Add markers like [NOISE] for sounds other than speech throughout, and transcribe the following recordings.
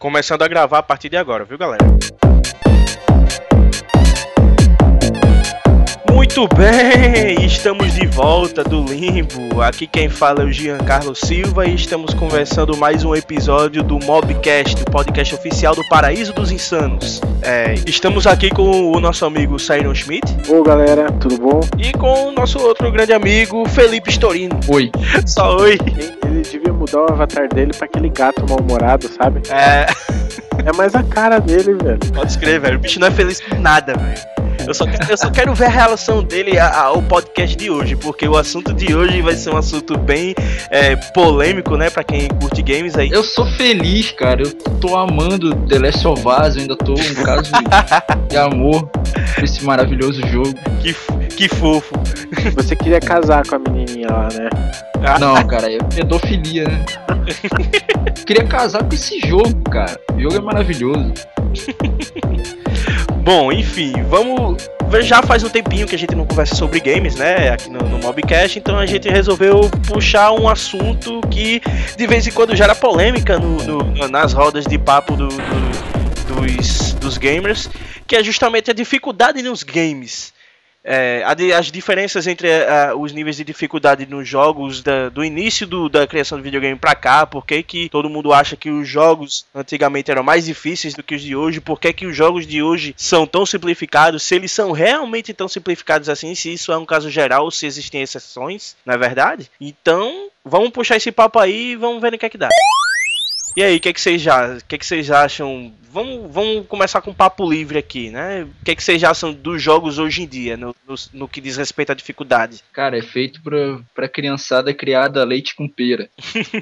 Começando a gravar a partir de agora, viu, galera? Muito bem, estamos de volta do limbo. Aqui quem fala é o Giancarlo Silva e estamos conversando mais um episódio do Mobcast, o podcast oficial do Paraíso dos Insanos. É, estamos aqui com o nosso amigo Sairon Schmidt. Ô galera, tudo bom? E com o nosso outro grande amigo Felipe Storino. Oi. Só oi. Ele devia mudar o avatar dele pra aquele gato mal-humorado, sabe? É. [LAUGHS] É mais a cara dele, velho. Pode escrever, velho. O bicho não é feliz com nada, velho. Eu só, quero, eu só quero ver a relação dele ao podcast de hoje, porque o assunto de hoje vai ser um assunto bem é, polêmico, né, pra quem curte games aí. Eu sou feliz, cara. Eu tô amando The Last of Us, eu ainda tô um caso de amor por esse maravilhoso jogo. Que, que fofo. Você queria casar com a menininha lá, né? Não, cara, é pedofilia, né? [LAUGHS] queria casar com esse jogo, cara. O jogo é maravilhoso. [LAUGHS] Bom, enfim, vamos. Já faz um tempinho que a gente não conversa sobre games, né? Aqui no, no Mobcast, então a gente resolveu puxar um assunto que de vez em quando gera polêmica no, no, nas rodas de papo do, do, dos, dos gamers, que é justamente a dificuldade nos games. É, as diferenças entre uh, os níveis de dificuldade nos jogos da, do início do, da criação do videogame para cá, por que, que todo mundo acha que os jogos antigamente eram mais difíceis do que os de hoje, por que, que os jogos de hoje são tão simplificados, se eles são realmente tão simplificados assim, se isso é um caso geral se existem exceções, não é verdade? Então, vamos puxar esse papo aí e vamos ver no que é que dá. E aí, o que, é que, vocês já, que, é que vocês acham? Vamos, vamos começar com um papo livre aqui, né? O que, é que vocês acham dos jogos hoje em dia, no, no, no que diz respeito à dificuldade? Cara, é feito pra, pra criançada criada leite com pera.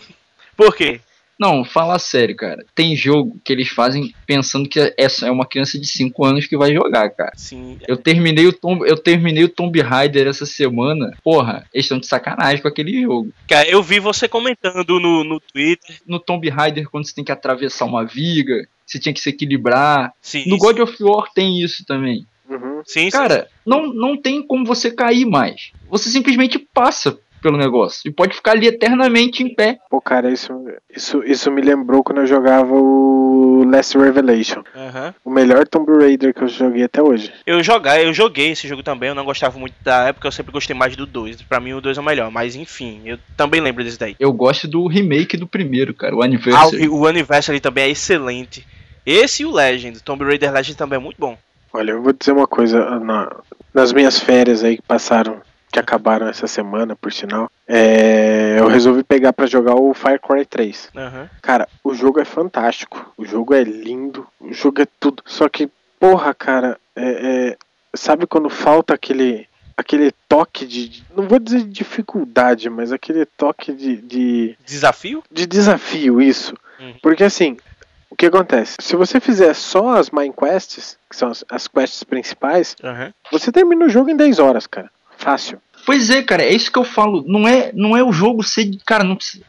[LAUGHS] Por quê? Não, fala sério, cara. Tem jogo que eles fazem pensando que essa é uma criança de 5 anos que vai jogar, cara. Sim. Eu terminei o Tomb, eu terminei o Tomb Raider essa semana. Porra, eles estão de sacanagem com aquele jogo. Cara, eu vi você comentando no, no Twitter. No Tomb Raider, quando você tem que atravessar uma viga, você tinha que se equilibrar. Sim, no sim. God of War tem isso também. Uhum. Sim, Cara, sim. não, não tem como você cair mais. Você simplesmente passa pelo negócio e pode ficar ali eternamente em pé. Pô, cara, isso, isso, isso me lembrou quando eu jogava o Last Revelation. Aham. O melhor Tomb Raider que eu joguei até hoje. Eu, jogar, eu joguei esse jogo também, eu não gostava muito da época, eu sempre gostei mais do 2. Pra mim o 2 é o melhor, mas enfim, eu também lembro desse daí. Eu gosto do remake do primeiro, cara, o Ah, Anniversary. o, o Anniversary também é excelente. Esse e o Legend, Tomb Raider Legend também é muito bom. Olha, eu vou dizer uma coisa. na- nas minhas férias aí que passaram, que acabaram essa semana, por sinal, é, eu resolvi pegar pra jogar o Far Cry 3. Aham. Cara, o jogo é fantástico. O jogo é lindo. O jogo é tudo. Só que, porra, cara, é, é- sabe quando falta aquele. Aquele toque de. Não vou dizer de dificuldade, mas aquele toque de, de, Desafio? de desafio, isso. Uhum. Porque assim, o que acontece? Se você fizer só as main quests, que são as, as quests principais, Aham. você termina o jogo em 10 horas, cara. Fácil. Pois é, cara, é isso que eu falo. Não é, não é o jogo ser. Cara, não precisa.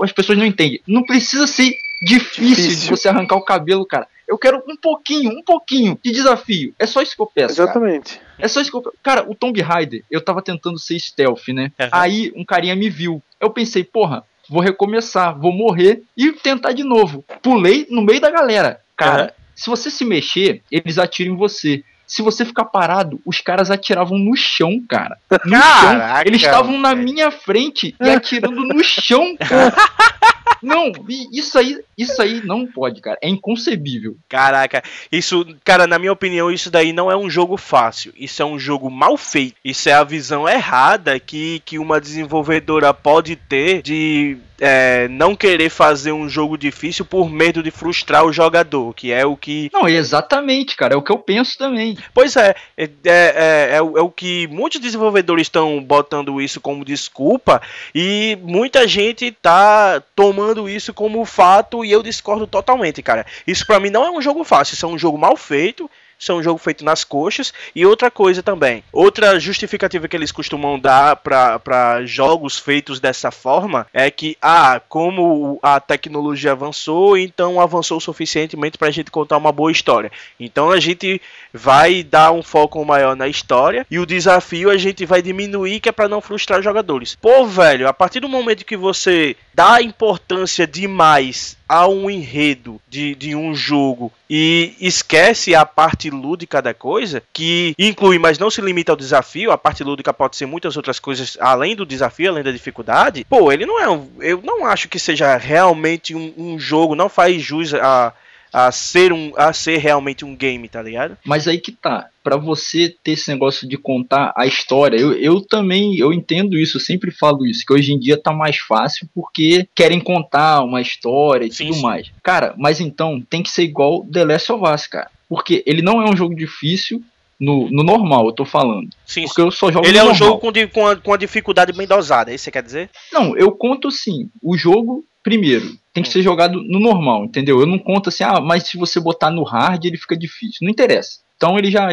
As pessoas não entendem. Não precisa ser difícil, de Difícil. você arrancar o cabelo, cara. Eu quero um pouquinho, um pouquinho de desafio. É só isso que eu peço. Cara. Exatamente. É só isso que eu peço. Cara, o Tomb Raider, eu tava tentando ser stealth, né? Aham. Aí um carinha me viu. Eu pensei, porra, vou recomeçar, vou morrer e tentar de novo. Pulei no meio da galera. Cara, Aham. se você se mexer, eles atiram em você. Se você ficar parado, os caras atiravam no chão, cara. No chão. Caraca, Eles estavam na minha frente e atirando no chão, cara. [LAUGHS] Não, isso aí, isso aí não pode, cara. É inconcebível. Caraca, isso, cara, na minha opinião, isso daí não é um jogo fácil. Isso é um jogo mal feito. Isso é a visão errada que, que uma desenvolvedora pode ter de é, não querer fazer um jogo difícil por medo de frustrar o jogador, que é o que. Não, exatamente, cara. É o que eu penso também. Pois é, é, é, é, é o é o que muitos desenvolvedores estão botando isso como desculpa e muita gente tá tomando isso como fato e eu discordo totalmente, cara. Isso pra mim não é um jogo fácil, isso é um jogo mal feito. É um jogo feito nas coxas. E outra coisa também. Outra justificativa que eles costumam dar para jogos feitos dessa forma é que, ah, como a tecnologia avançou, então avançou suficientemente para a gente contar uma boa história. Então a gente vai dar um foco maior na história e o desafio a gente vai diminuir, que é para não frustrar os jogadores. Pô, velho, a partir do momento que você dá importância demais a um enredo de, de um jogo e esquece a parte lúdica da coisa, que inclui, mas não se limita ao desafio, a parte lúdica pode ser muitas outras coisas além do desafio, além da dificuldade, pô, ele não é um. Eu não acho que seja realmente um, um jogo, não faz jus a a ser um a ser realmente um game, tá ligado? Mas aí que tá, para você ter esse negócio de contar a história, eu, eu também eu entendo isso, eu sempre falo isso, que hoje em dia tá mais fácil porque querem contar uma história e sim, tudo sim. mais. Cara, mas então tem que ser igual The Last of Us, cara. Porque ele não é um jogo difícil, no, no, normal, eu tô falando. Sim, porque eu só jogo Ele é um jogo com, com, a, com a dificuldade bem dosada, é isso você quer dizer? Não, eu conto sim. O jogo primeiro, tem que ser jogado no normal, entendeu? Eu não conto assim, ah, mas se você botar no hard ele fica difícil. Não interessa. Então ele já,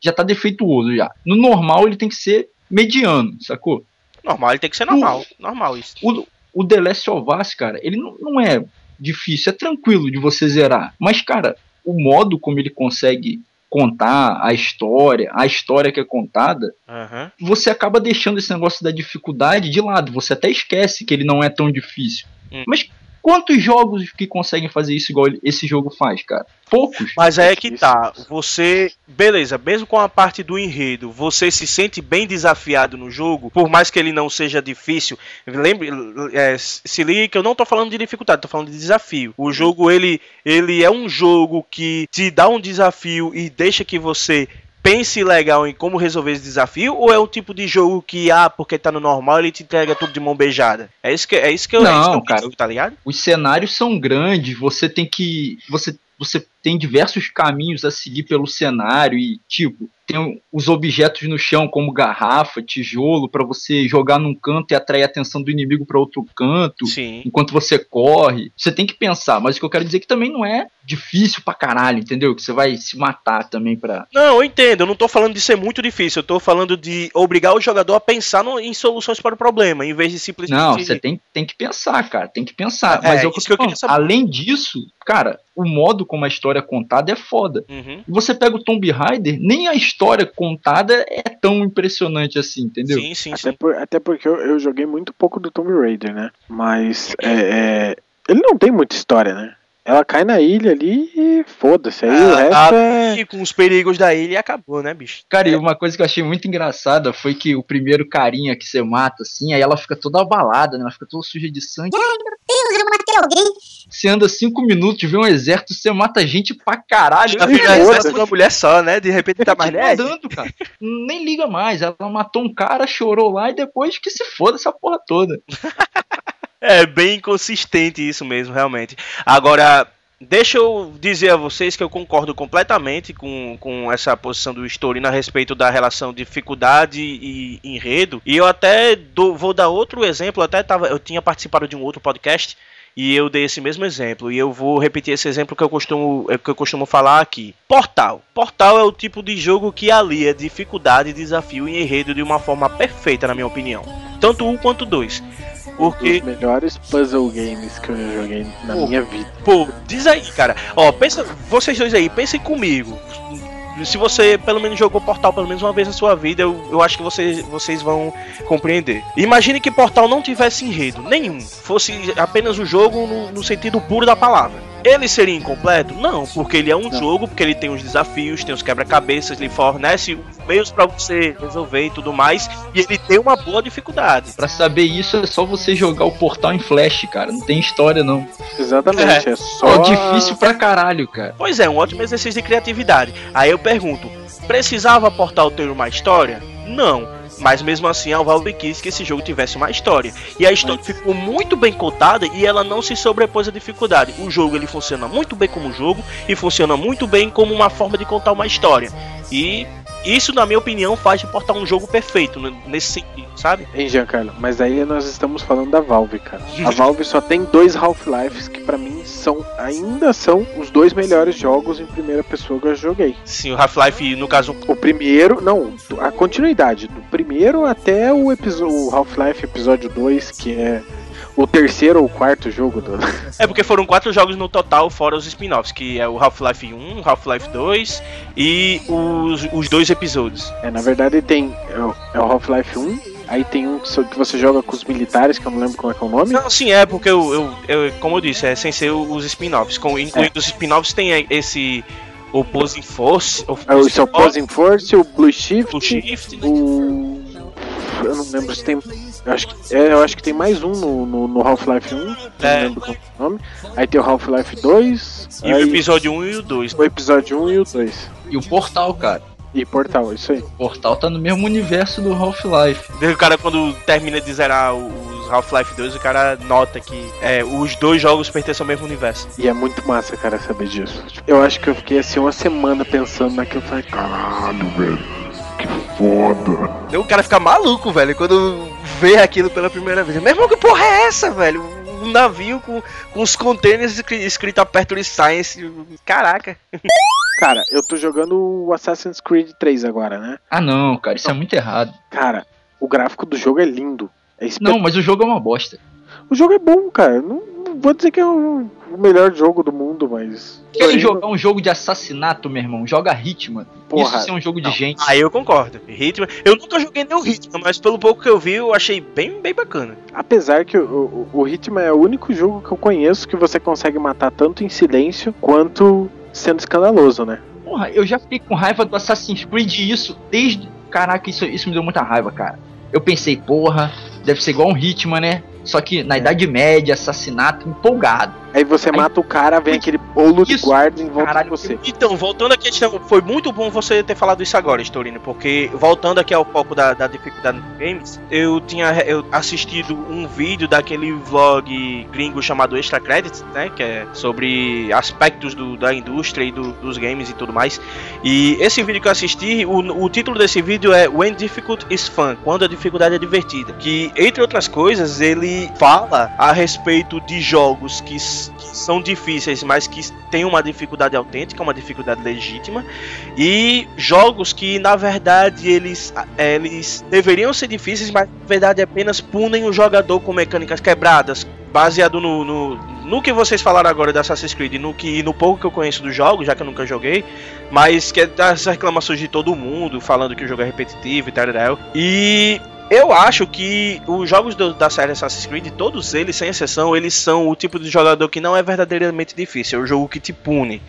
já tá defeituoso já. No normal ele tem que ser mediano, sacou? Normal, ele tem que ser normal. O, normal isso. O, o The Last of Us, cara, ele não, não é difícil, é tranquilo de você zerar. Mas, cara, o modo como ele consegue contar a história, a história que é contada, uhum. você acaba deixando esse negócio da dificuldade de lado. Você até esquece que ele não é tão difícil. Hum. Mas quantos jogos que conseguem fazer isso igual esse jogo faz, cara? Poucos. Mas aí é que tá. Você, beleza, mesmo com a parte do enredo, você se sente bem desafiado no jogo, por mais que ele não seja difícil. Lembre, é, se liga que eu não tô falando de dificuldade, tô falando de desafio. O jogo ele, ele é um jogo que te dá um desafio e deixa que você pense legal em como resolver esse desafio ou é um tipo de jogo que ah porque tá no normal ele te entrega tudo de mão beijada? É isso que é isso que eu não é isso que eu cara tá ligado? os cenários são grandes você tem que você você tem diversos caminhos a seguir pelo cenário e tipo tem os objetos no chão como garrafa, tijolo para você jogar num canto e atrair a atenção do inimigo para outro canto, Sim. enquanto você corre. Você tem que pensar, mas o que eu quero dizer é que também não é difícil pra caralho, entendeu? Que você vai se matar também pra. Não, eu entendo, eu não tô falando de ser muito difícil, eu tô falando de obrigar o jogador a pensar no, em soluções para o problema, em vez de simplesmente. Não, você tem, tem que pensar, cara, tem que pensar. É, mas é, eu, que eu falando, além disso, cara, o modo como a história é contada é foda. Uhum. Você pega o Tomb Raider, nem a história contada é tão impressionante assim, entendeu? Sim, sim, até, sim. Por, até porque eu, eu, joguei muito pouco do Tomb Raider, né? Mas é, é, ele não tem muita história, né? Ela cai na ilha ali e foda-se. Aí ah, o resto é. Com os perigos da ilha e acabou, né, bicho? Cara, e uma coisa que eu achei muito engraçada foi que o primeiro carinha que você mata, assim, aí ela fica toda abalada, né? Ela fica toda suja de sangue. Ai, meu Deus, eu matei alguém. Você anda cinco minutos, vê um exército, você mata gente pra caralho. Vira exército uma mulher só, né? De repente tá mais andando, cara. Nem liga mais. Ela matou um cara, chorou lá e depois que se foda essa porra toda. [LAUGHS] É bem inconsistente isso mesmo, realmente. Agora, deixa eu dizer a vocês que eu concordo completamente com, com essa posição do Story a respeito da relação dificuldade e enredo. E eu até vou dar outro exemplo. Até tava, eu tinha participado de um outro podcast e eu dei esse mesmo exemplo. E eu vou repetir esse exemplo que eu costumo, é, que eu costumo falar aqui. Portal. Portal é o tipo de jogo que alia dificuldade, desafio e enredo de uma forma perfeita, na minha opinião. Tanto um quanto dois. Porque... Os melhores puzzle games que eu joguei na pô, minha vida. Pô, diz aí, cara. Ó, pensa, vocês dois aí, pensem comigo. Se você pelo menos jogou Portal pelo menos uma vez na sua vida, eu, eu acho que vocês, vocês vão compreender. Imagine que Portal não tivesse enredo nenhum, fosse apenas o jogo no, no sentido puro da palavra. Ele seria incompleto? Não, porque ele é um não. jogo, porque ele tem os desafios, tem os quebra-cabeças, ele fornece meios para você resolver e tudo mais, e ele tem uma boa dificuldade. Para saber isso é só você jogar o portal em flash, cara, não tem história não. Exatamente, é, é só é difícil pra caralho, cara. Pois é, um ótimo exercício de criatividade. Aí eu pergunto, precisava portal ter uma história? Não mas mesmo assim, a Valve quis que esse jogo tivesse uma história. E a história ficou muito bem contada e ela não se sobrepôs à dificuldade. O jogo ele funciona muito bem como jogo e funciona muito bem como uma forma de contar uma história. E isso, na minha opinião, faz de Portal um jogo perfeito nesse sentido, sabe? Hein, Giancarlo, mas aí nós estamos falando da Valve, cara. A [LAUGHS] Valve só tem dois Half-Lives que para mim são ainda são os dois melhores jogos em primeira pessoa que eu joguei. Sim, o Half-Life, no caso. O primeiro, não, a continuidade, do primeiro até o, o Half-Life episódio 2, que é o terceiro ou quarto jogo do. É porque foram quatro jogos no total, fora os spin-offs, que é o Half-Life 1, Half-Life 2 e os, os dois episódios. É, na verdade tem é o, é o Half-Life 1, Aí tem um que você joga com os militares, que eu não lembro como é que é o nome. Não, sim, é, porque eu, eu, eu como eu disse, é sem ser os spin-offs. Incluindo é. os spin-offs tem esse Opposing Force. É, o Opposing Force, o Blue Shift, Blue Shift o. Eu não lembro se tem. Eu acho que, é, eu acho que tem mais um no, no, no Half-Life 1. É. Não lembro qual é o nome. Aí tem o Half-Life 2. E aí, o episódio 1 e o 2. O episódio 1 e o 2. E o Portal, cara. E Portal, isso aí. Portal tá no mesmo universo do Half-Life. O cara, quando termina de zerar os Half-Life 2, o cara nota que é, os dois jogos pertencem ao mesmo universo. E é muito massa, cara, saber disso. Eu acho que eu fiquei assim uma semana pensando naquilo. Falei, caralho, velho. Que foda. O cara fica maluco, velho, quando vê aquilo pela primeira vez. Meu irmão, que porra é essa, velho? Um navio com, com os containers escrito Aperture Science. Caraca. Cara, eu tô jogando o Assassin's Creed 3 agora, né? Ah, não, cara, isso é muito errado. Cara, o gráfico do jogo é lindo. É não, mas o jogo é uma bosta. O jogo é bom, cara. Não, não vou dizer que é o, o melhor jogo do mundo, mas. Querem jogar um jogo de assassinato, meu irmão? Joga Hitman. Porra, Isso é um jogo de gente. Ah, eu concordo. Hitman. Eu nunca joguei nem o Hitman, mas pelo pouco que eu vi, eu achei bem, bem bacana. Apesar que o, o, o Hitman é o único jogo que eu conheço que você consegue matar tanto em silêncio quanto sendo escandaloso, né? Porra, eu já fiquei com raiva do Assassin's Creed isso desde. Caraca, isso, isso me deu muita raiva, cara. Eu pensei, porra, deve ser igual um Hitman, né? Só que na. Idade Média, assassinato, empolgado. Aí você Aí, mata o cara, vem aquele bolo de guarda em volta caralho, de você. Então, voltando aqui, foi muito bom você ter falado isso agora, Storino, porque voltando aqui ao foco da, da dificuldade nos games, eu tinha eu assistido um vídeo daquele vlog gringo chamado Extra Credits, né, que é sobre aspectos do, da indústria e do, dos games e tudo mais. E esse vídeo que eu assisti, o, o título desse vídeo é When Difficult is Fun, quando a dificuldade é divertida. Que, entre outras coisas, ele fala a respeito de jogos que que são difíceis, mas que têm uma dificuldade autêntica, uma dificuldade legítima, e jogos que na verdade eles, eles deveriam ser difíceis, mas na verdade apenas punem o jogador com mecânicas quebradas, baseado no, no, no que vocês falaram agora da Assassin's Creed, no que no pouco que eu conheço do jogo, já que eu nunca joguei, mas que é das reclamações de todo mundo, falando que o jogo é repetitivo e tal, e eu acho que os jogos do, da série Assassin's Creed, todos eles, sem exceção, eles são o tipo de jogador que não é verdadeiramente difícil, é o jogo que te pune.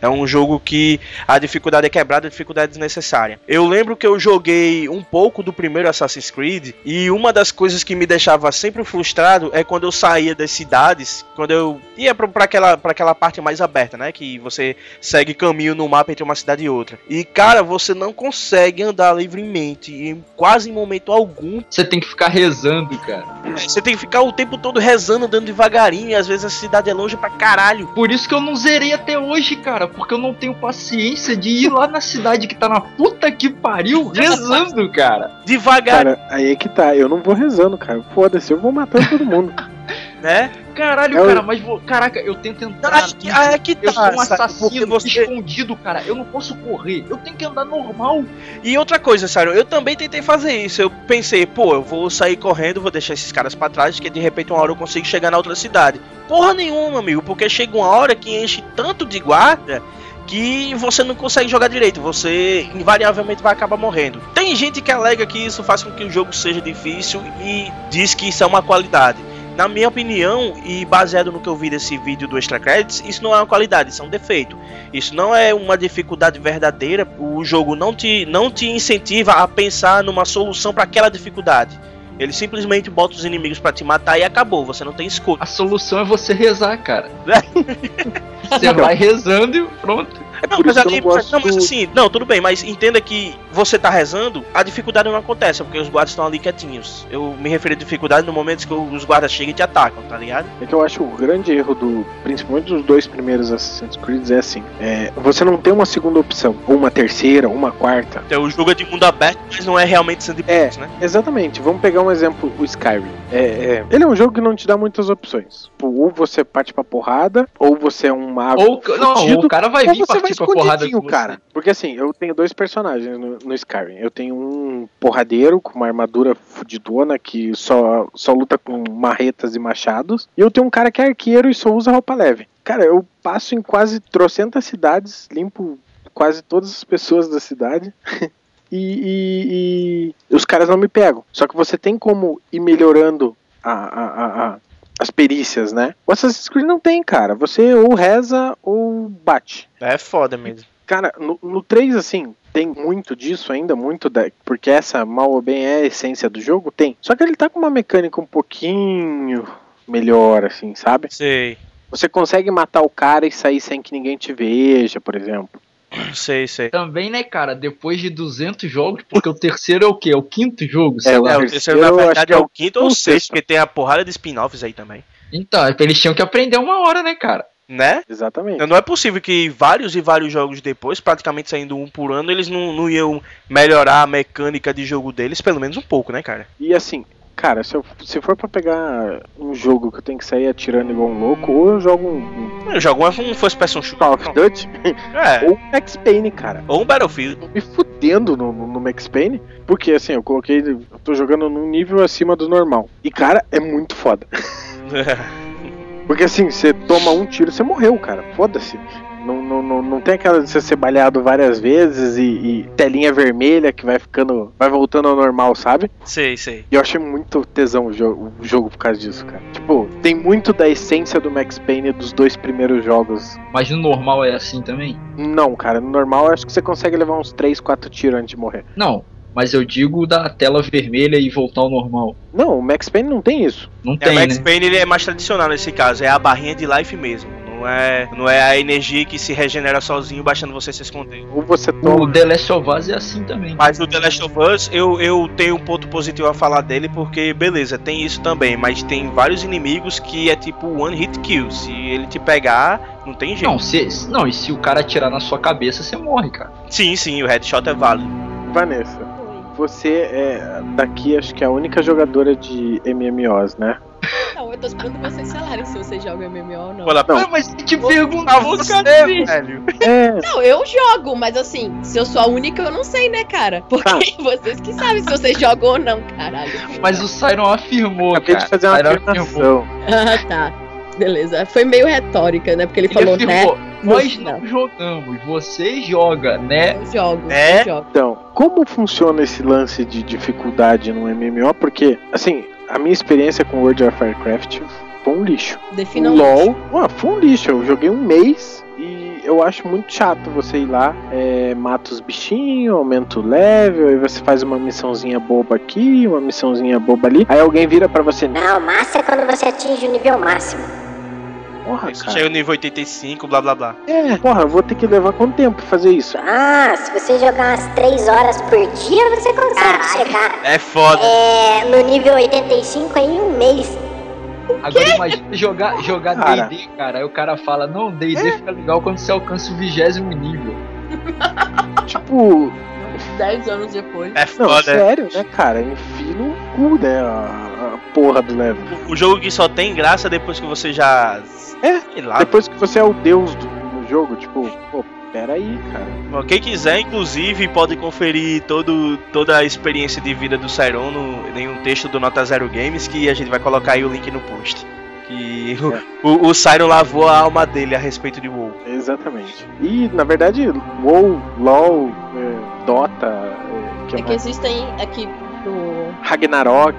É um jogo que a dificuldade é quebrada, a dificuldade é desnecessária. Eu lembro que eu joguei um pouco do primeiro Assassin's Creed e uma das coisas que me deixava sempre frustrado é quando eu saía das cidades, quando eu ia para aquela, pra aquela parte mais aberta, né? Que você segue caminho no mapa entre uma cidade e outra. E cara, você não consegue andar livremente em quase em momento algum. Você tem que ficar rezando, cara. Você tem que ficar o tempo todo rezando, andando devagarinho, e às vezes a cidade é longe pra caralho. Por isso que eu não zerei até hoje, cara cara, porque eu não tenho paciência de ir lá na cidade que tá na puta que pariu rezando, cara. Devagar. Cara, aí é que tá, eu não vou rezando, cara. Foda-se, eu vou matando todo mundo. [LAUGHS] né? Caralho, é cara, mas vou. Caraca, eu tento entrar. Ah, que, ah, é que tá, eu sou um assassino você... escondido, cara. Eu não posso correr. Eu tenho que andar normal. E outra coisa, sério, eu também tentei fazer isso. Eu pensei, pô, eu vou sair correndo, vou deixar esses caras para trás, que de repente uma hora eu consigo chegar na outra cidade. Porra nenhuma, amigo, porque chega uma hora que enche tanto de guarda que você não consegue jogar direito, você invariavelmente vai acabar morrendo. Tem gente que alega que isso faz com que o jogo seja difícil e diz que isso é uma qualidade. Na minha opinião, e baseado no que eu vi desse vídeo do Extra Credits, isso não é uma qualidade, isso é um defeito. Isso não é uma dificuldade verdadeira, o jogo não te, não te incentiva a pensar numa solução para aquela dificuldade. Ele simplesmente bota os inimigos para te matar e acabou, você não tem escolha. A solução é você rezar, cara. [LAUGHS] você vai rezando e pronto. É não, mas, ali, gosto... não, mas assim, não, tudo bem, mas entenda que você tá rezando, a dificuldade não acontece, porque os guardas estão ali quietinhos. Eu me referi à dificuldade no momento que os guardas chegam e te atacam, tá ligado? É que eu acho o grande erro do, principalmente dos dois primeiros Assassin's Creed é assim, é, você não tem uma segunda opção, ou uma terceira, ou uma quarta. Então, o jogo é de mundo aberto, mas não é realmente sandbox, é, né? Exatamente. Vamos pegar um exemplo, o Skyrim. É, é, ele é um jogo que não te dá muitas opções. Ou você parte pra porrada, ou você é um mago. Ou, não, o cara vai vir partir pra porrada com cara. Porque assim, eu tenho dois personagens no, no, Skyrim. Eu tenho um porradeiro com uma armadura fudidona que só, só luta com marretas e machados. E eu tenho um cara que é arqueiro e só usa roupa leve. Cara, eu passo em quase trocentas cidades, limpo quase todas as pessoas da cidade. [LAUGHS] e, e, e os caras não me pegam. Só que você tem como ir melhorando a, a, a, as perícias, né? O Assassin's Creed não tem, cara. Você ou reza ou bate. É foda mesmo. Cara, no, no 3, assim, tem muito disso ainda, muito da. Porque essa, mal ou bem, é a essência do jogo? Tem. Só que ele tá com uma mecânica um pouquinho melhor, assim, sabe? Sei. Você consegue matar o cara e sair sem que ninguém te veja, por exemplo. Sei, sei. Também, né, cara, depois de 200 jogos, porque o terceiro é o quê? É o quinto jogo? É, sei o lá. É, o terceiro, na verdade, é é o quinto ou o sexto, sexto. porque tem a porrada de spin-offs aí também. Então, é que eles tinham que aprender uma hora, né, cara? Né? Exatamente. Não é possível que vários e vários jogos depois, praticamente saindo um por ano, eles não, não iam melhorar a mecânica de jogo deles, pelo menos um pouco, né, cara? E assim, cara, se, eu, se for pra pegar um jogo que eu tenho que sair atirando igual um louco, ou eu jogo um, Eu jogo um first person um Call of shooter. Duty, [LAUGHS] É. ou um Max Payne, cara. Ou um Battlefield. Tô me fudendo no, no, no Max Payne, porque assim, eu coloquei, eu tô jogando num nível acima do normal. E cara, é muito foda. [LAUGHS] Porque assim, você toma um tiro, você morreu, cara. Foda-se. Não, não, não, não tem aquela de você ser baleado várias vezes e, e telinha vermelha que vai ficando. vai voltando ao normal, sabe? sei, sei. E eu achei muito tesão o jogo, o jogo por causa disso, cara. Tipo, tem muito da essência do Max Payne dos dois primeiros jogos. Mas no normal é assim também? Não, cara, no normal eu acho que você consegue levar uns 3, 4 tiros antes de morrer. Não, mas eu digo da tela vermelha e voltar ao normal. Não, o Max Payne não tem isso. Não É, tem, o Max né? Payne ele é mais tradicional nesse caso, é a barrinha de life mesmo. Não é, não é a energia que se regenera sozinho, bastando você se esconder. Ou você O toma. The Last of Us é assim também. Mas no The Last of Us, eu, eu tenho um ponto positivo a falar dele, porque, beleza, tem isso também, mas tem vários inimigos que é tipo one hit kill. Se ele te pegar, não tem jeito. Não, se, não, e se o cara atirar na sua cabeça, você morre, cara. Sim, sim, o headshot é válido. Vanessa, você é daqui, acho que é a única jogadora de MMOs, né? Não, eu tô esperando vocês falarem se vocês jogam MMO ou não. Olha, Não. Ah, mas te pra perguntou, você, cacete. velho. É, Não, eu jogo, mas assim, se eu sou a única, eu não sei, né, cara? Porque Tá. [LAUGHS] vocês que sabem se vocês jogam ou não, caralho. Mas o Siron afirmou, acabei cara. de fazer uma Siron afirmação. Ah, tá. Beleza. Foi meio retórica, né? Porque ele, Ele falou, né? afirmou, nós Não. não jogamos, você joga, né? Eu jogo, É? eu jogo. Então, como funciona esse lance de dificuldade no MMO? Porque, assim, a minha experiência com World of Warcraft foi um lixo. Defina um LoL, ué, foi um lixo. Eu joguei um mês e eu acho muito chato você ir lá, é, mata os bichinhos, aumenta o level, aí você faz uma missãozinha boba aqui, uma missãozinha boba ali. Aí alguém vira pra você, Não, massa é quando você atinge o nível máximo. Porra, Isso cara. chega no nível 85, blá blá blá. É, porra, eu vou ter que levar quanto tempo pra fazer isso? Ah, se você jogar umas 3 horas por dia, você consegue chegar É foda. é, no nível 85 em um mês. Agora imagina jogar jogar Cara. D&D, cara. Aí o cara fala, não, D&D fica legal quando você alcança o vigésimo nível. [LAUGHS] Tipo, Dez anos depois. É não, foda. sério, né, cara? Enfia no cu, né, a, a porra do level. O jogo que só tem graça depois que você já. É, Sei lá. Depois que você é o deus do, do jogo, tipo, pô, peraí, cara. Quem quiser, inclusive, pode conferir todo, toda a experiência de vida do Cyron no, em um texto do Nota Zero Games, que a gente vai colocar aí o link no post. Que o, o, o lavou a alma dele a respeito de WoW. Exatamente. E, na verdade, WoW, LoL, é, Dota, é, que É que mais? existem aqui no. Ragnarok,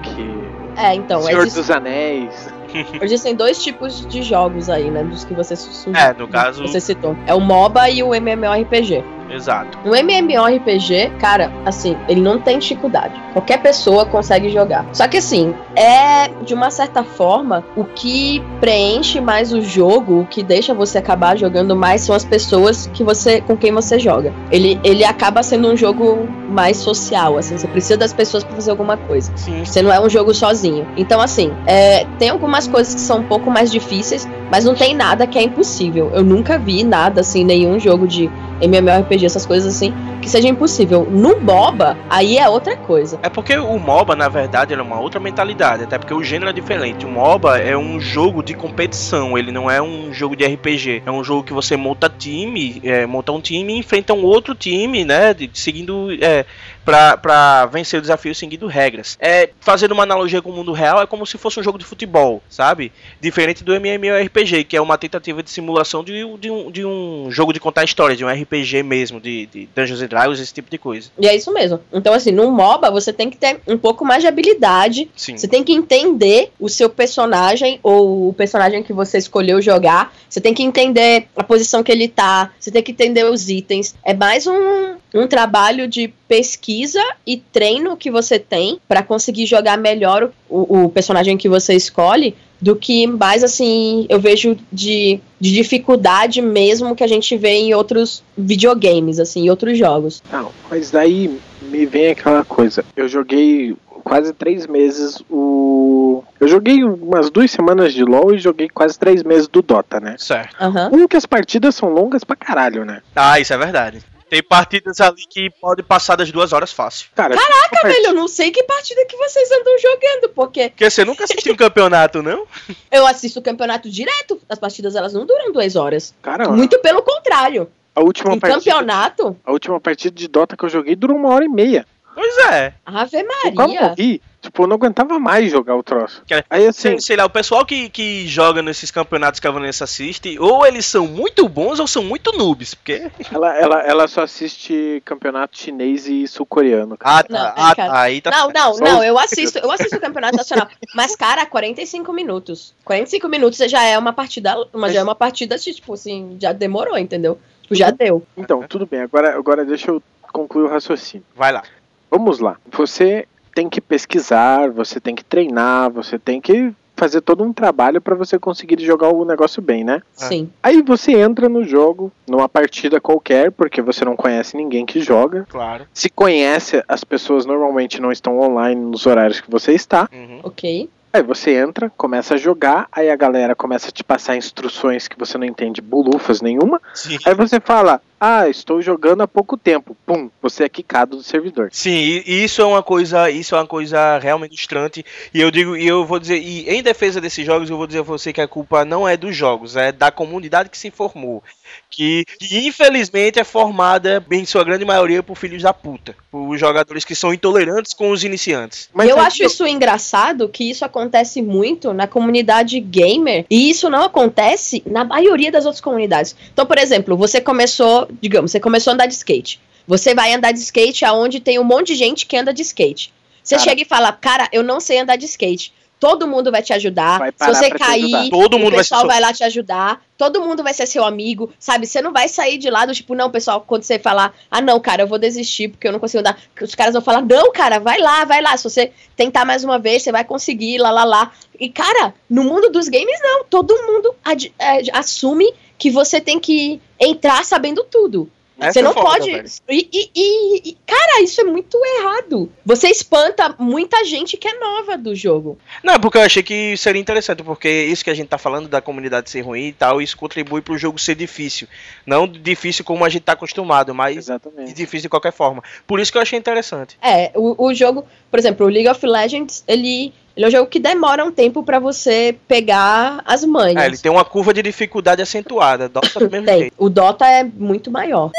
É, então, Senhor existe- dos Anéis. [LAUGHS] existem dois tipos de jogos aí, né? Dos que você su- É, no caso- Você citou. É o MOBA e o MMORPG. Exato. No MMORPG, cara, assim, ele não tem dificuldade. Qualquer pessoa consegue jogar. Só que assim, é de uma certa forma o que preenche mais o jogo, o que deixa você acabar jogando mais são as pessoas que você com quem você joga. Ele, ele acaba sendo um jogo mais social, assim, você precisa das pessoas para fazer alguma coisa. Sim. Você não é um jogo sozinho. Então, assim, é, tem algumas coisas que são um pouco mais difíceis, mas não tem nada que é impossível. Eu nunca vi nada, assim, nenhum jogo de MMORPG, essas coisas assim, que seja impossível. No MOBA, aí é outra coisa. É porque o MOBA, na verdade, é uma outra mentalidade, até porque o gênero é diferente. O MOBA é um jogo de competição, ele não é um jogo de RPG. É um jogo que você monta time, é, monta um time e enfrenta um outro time, né? de- seguindo. É, pra vencer o desafio seguindo regras. É, fazendo uma analogia com o mundo real, é como se fosse um jogo de futebol, sabe? Diferente do MMORPG, que é uma tentativa de simulação de, de, um, de um jogo de contar histórias, de um RPG mesmo, de, de Dungeons Dragons, esse tipo de coisa. E é isso mesmo. Então, assim, no MOBA você tem que ter um pouco mais de habilidade. Sim. Você tem que entender o seu personagem ou o personagem que você escolheu jogar. Você tem que entender a posição que ele tá. Você tem que entender os itens. É mais um, um trabalho de pesquisa e treino que você tem pra conseguir jogar melhor o, o personagem que você escolhe do que mais assim eu vejo de, de dificuldade mesmo que a gente vê em outros videogames, assim, em outros jogos. Não, mas daí me vem aquela coisa. Eu joguei quase três meses o. Eu joguei umas duas semanas de LoL e joguei quase três meses do Dota, né? Certo. Aham. Um que as partidas são longas pra caralho, né? Ah, isso é verdade. Tem partidas ali que pode passar das duas horas fácil. Cara, Caraca, velho, eu não sei que partida que vocês andam jogando, porque Porque você nunca assistiu um campeonato, não? [LAUGHS] eu assisto o campeonato direto, as partidas elas não duram duas horas. cara, Muito pelo contrário. a última Em partida. campeonato, A última partida de Dota que eu joguei durou uma hora e meia. Pois é. Ave Eu quase Maria. morri. Tipo, eu não aguentava mais jogar o troço. Aí assim, Sei, sei lá, o pessoal que, que joga nesses campeonatos que a Vanessa assiste, ou eles são muito bons ou são muito noobs. Porque. ela, ela, ela só assiste campeonato chinês e sul-coreano. Ah, tá. Não, ah, tá. Aí tá. Não, não, não, eu assisto, eu assisto o campeonato nacional. [LAUGHS] Mas, cara, 45 minutos. 45 minutos já é uma partida, mas já é uma partida, tipo assim, já demorou, entendeu? Tipo, já deu. Então, tudo bem. Agora, agora deixa eu concluir o raciocínio. Vai lá. Vamos lá. Você tem que pesquisar, você tem que treinar, você tem que fazer todo um trabalho para você conseguir jogar o negócio bem, né? Ah. Sim. Aí você entra no jogo, numa partida qualquer, porque você não conhece ninguém que joga. Claro. Se conhece, as pessoas normalmente não estão online nos horários que você está. Uhum. Ok. Aí você entra, começa a jogar, aí a galera começa a te passar instruções que você não entende bulufas nenhuma. Sim. Aí você fala: Ah, estou jogando há pouco tempo. Pum, você é quicado do servidor. Sim, isso é uma coisa, isso é uma coisa realmente frustrante. E eu digo, e eu vou dizer, e em defesa desses jogos, eu vou dizer a você que a culpa não é dos jogos, é da comunidade que se formou. Que, que infelizmente é formada, em sua grande maioria, por filhos da puta. Por jogadores que são intolerantes com os iniciantes. Mas eu acho isso engraçado que isso acontece muito na comunidade gamer e isso não acontece na maioria das outras comunidades. Então, por exemplo, você começou, digamos, você começou a andar de skate. Você vai andar de skate aonde tem um monte de gente que anda de skate. Você Cara. chega e fala, cara, eu não sei andar de skate. Todo mundo vai te ajudar. Vai Se você cair, Todo mundo o vai pessoal so- vai lá te ajudar. Todo mundo vai ser seu amigo, sabe? Você não vai sair de lá do tipo, não, pessoal, quando você falar, ah, não, cara, eu vou desistir porque eu não consigo andar. Os caras vão falar, não, cara, vai lá, vai lá. Se você tentar mais uma vez, você vai conseguir, lá, lá, lá. E, cara, no mundo dos games, não. Todo mundo ad- é, assume que você tem que entrar sabendo tudo. Essa Você é não foda, pode. E, e- e- e, cara, isso é muito errado. Você espanta muita gente que é nova do jogo. Não, porque eu achei que seria interessante, porque isso que a gente tá falando da comunidade ser ruim e tal, isso contribui pro jogo ser difícil. Não difícil como a gente tá acostumado, mas Exatamente. difícil de qualquer forma. Por isso que eu achei interessante. É, o, o jogo, por exemplo, o League of Legends, ele, ele é um jogo que demora um tempo pra você pegar as manhas. É, ele tem uma curva de dificuldade acentuada. Dota do mesmo Tem. jeito. O Dota é muito maior.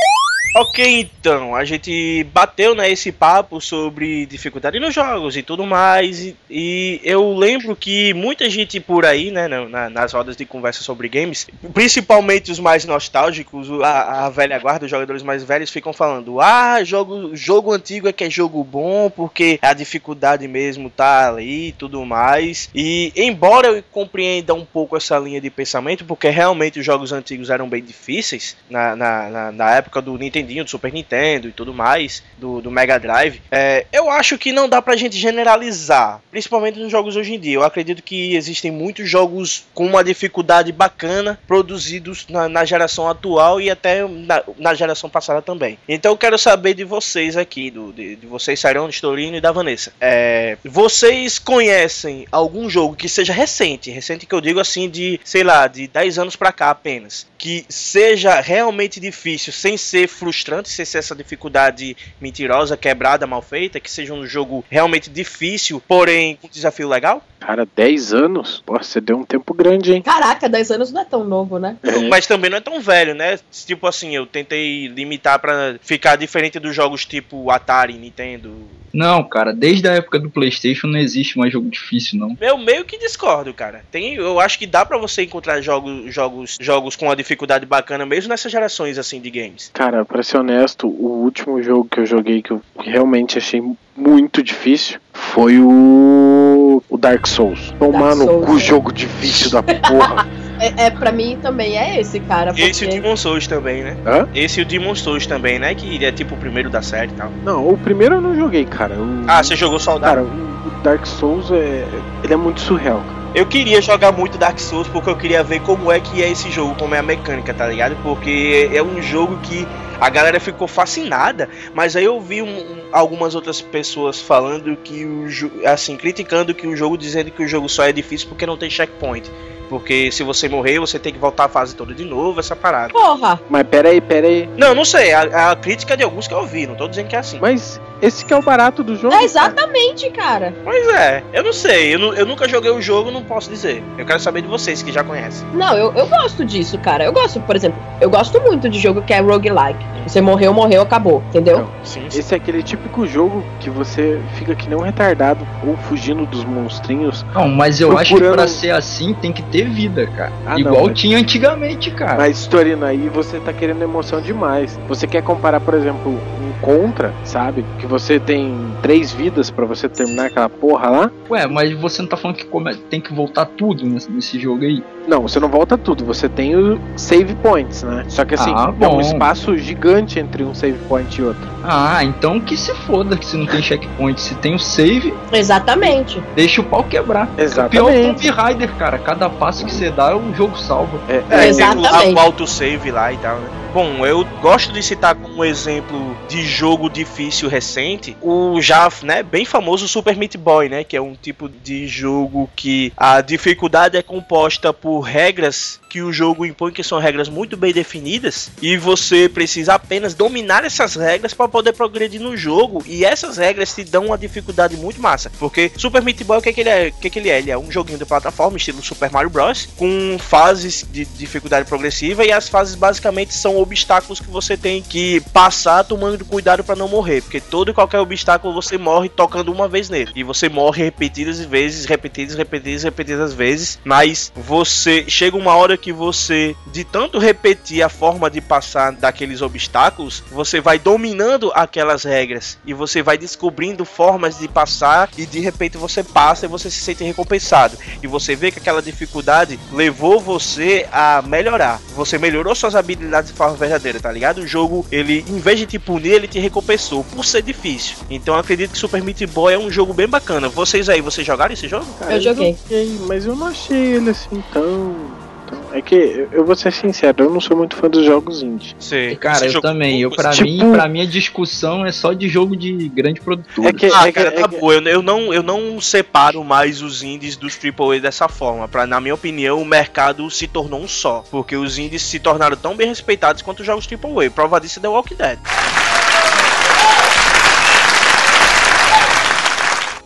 Ok, então, a gente bateu né, esse papo sobre dificuldade nos jogos e tudo mais. E, e eu lembro que muita gente por aí, né, na- na- nas rodas de conversa sobre games, principalmente os mais nostálgicos, a, a velha guarda, os jogadores mais velhos, ficam falando: ah, jogo, jogo antigo é que é jogo bom, porque a dificuldade mesmo tá ali e tudo mais. E embora eu compreenda um pouco essa linha de pensamento, porque realmente os jogos antigos eram bem difíceis na, na, na, na época do Nintendinho, do Super Nintendo e tudo mais, do, do Mega Drive, é, eu acho que não dá pra gente generalizar, principalmente nos jogos hoje em dia. Eu acredito que existem muitos jogos com uma dificuldade bacana produzidos na, na geração atual e até na, na geração passada também. Então eu quero saber de vocês aqui, do, de, de vocês, Sairão, Storino e da Vanessa. É, vocês conhecem algum jogo que seja recente, recente que eu digo assim de, sei lá, de 10 anos pra cá apenas, que seja realmente difícil, sem ser frustrante, sem ser essa dificuldade mentirosa, quebrada, mal feita, que seja um jogo realmente difícil, porém com desafio legal? Cara, 10 anos? Pô, você deu um tempo grande, hein? Caraca, 10 anos não é tão novo, né? Mas também não é tão velho, né? Tipo assim, eu tentei limitar pra ficar diferente dos jogos tipo Atari, Nintendo. Não, cara, desde a época do PlayStation não existe mais jogo difícil, não. Eu meio que discordo, cara. Tem, eu acho que dá pra você encontrar jogos, jogos, jogos com uma dificuldade bacana mesmo nessas gerações assim de games. Cara, por pra ser honesto, o último jogo que eu joguei que eu realmente achei muito difícil foi o, o Dark Souls. Tomar no cu é. jogo difícil da porra. [LAUGHS] É, é, pra mim também é esse, cara. Porque... Esse e o Demon Souls também, né? Hã? Esse e o Demon Souls também, né? Que é tipo o primeiro da série e tal. Não, o primeiro eu não joguei, cara. O- Ah, você jogou Soldado? Cara, o Dark Souls é. Ele é muito surreal, cara. Eu queria jogar muito Dark Souls porque eu queria ver como é que é esse jogo, como é a mecânica, tá ligado? Porque é um jogo que a galera ficou fascinada, mas aí eu vi um- um- algumas outras pessoas falando que o assim, criticando que o jogo, dizendo que o jogo só é difícil porque não tem checkpoint. Porque se você morrer, você tem que voltar a fase toda de novo, essa parada. Porra! Mas pera aí, pera aí. Não, não sei, a, a crítica de alguns que eu ouvi, não tô dizendo que é assim. Mas esse que é o barato do jogo. É cara. exatamente, cara. Pois é, eu não sei, eu, eu nunca joguei o jogo, não posso dizer. Eu quero saber de vocês que já conhecem. Não, eu, eu gosto disso, cara. Eu gosto, por exemplo, eu gosto muito de jogo que é roguelike. Você morreu, morreu, acabou, entendeu? Não. Sim, sim. Esse é aquele típico jogo que você fica que nem um retardado ou fugindo dos monstrinhos. Não, mas eu acho que Procurando- pra ser assim tem que ter vida, cara. Ah, não, Igual mas- tinha antigamente, cara. Mas, Torino, aí você tá querendo emoção demais. Você quer comparar, por exemplo, um Contra, sabe? Que você tem três vidas pra você terminar aquela porra lá. Ué, mas você não tá falando que come- tem que voltar tudo nesse, nesse jogo aí? Não, você não volta tudo. Você tem o save points, né? Só que assim, Ah, é um espaço gigante entre um save point e outro. Ah, então que se foda que se não tem checkpoint. Se tem o save, Exatamente. deixa o pau quebrar. Pior Exatamente. Tomb Raider, cara. Cada passo que você dá, o jogo salva. É, É, Exatamente. tem o, o autosave lá e tal, né? Bom, eu gosto de citar como exemplo de jogo difícil recente o já, né, bem famoso Super Meat Boy, né, que é um tipo de jogo que a dificuldade é composta por regras que o jogo impõe que são regras muito bem definidas e você precisa apenas dominar essas regras para poder progredir no jogo e essas regras te dão uma dificuldade muito massa, porque Super Meat Boy o que, é que ele é? O que, é que ele é? Ele é um joguinho de plataforma estilo Super Mario Bros com fases de dificuldade progressiva e as fases basicamente são obstáculos que você tem que passar tomando cuidado para não morrer, porque todo e qualquer obstáculo você morre tocando uma vez nele e você morre repetidas vezes, repetidas, repetidas, repetidas vezes, mas você chega uma hora que você de tanto repetir a forma de passar daqueles obstáculos, você vai dominando aquelas regras e você vai descobrindo formas de passar e de repente você passa e você se sente recompensado e você vê que aquela dificuldade levou você a melhorar. Você melhorou suas habilidades forma verdadeira, tá ligado? O jogo, ele, em vez de te punir, ele te recompensou por ser difícil. Então eu acredito que Super Meat Boy é um jogo bem bacana. Vocês aí, vocês jogaram esse jogo? Cara, Eu joguei. joguei, mas eu não achei ele assim tão. É que eu- vou ser sincero, eu não sou muito fã dos jogos indie. Você, Cara, eu também. Eu, pra, assim? Tipo- mim, pra mim, a discussão é só de jogo de grande produtora. É que, Ah, é que- cara, é na que- boa, eu, eu não, eu não separo mais os indies dos AAA dessa forma. Pra, na minha opinião, o mercado se tornou um só. Porque os indies se tornaram tão bem respeitados quanto os jogos AAA. Prova disso é The Walking Dead.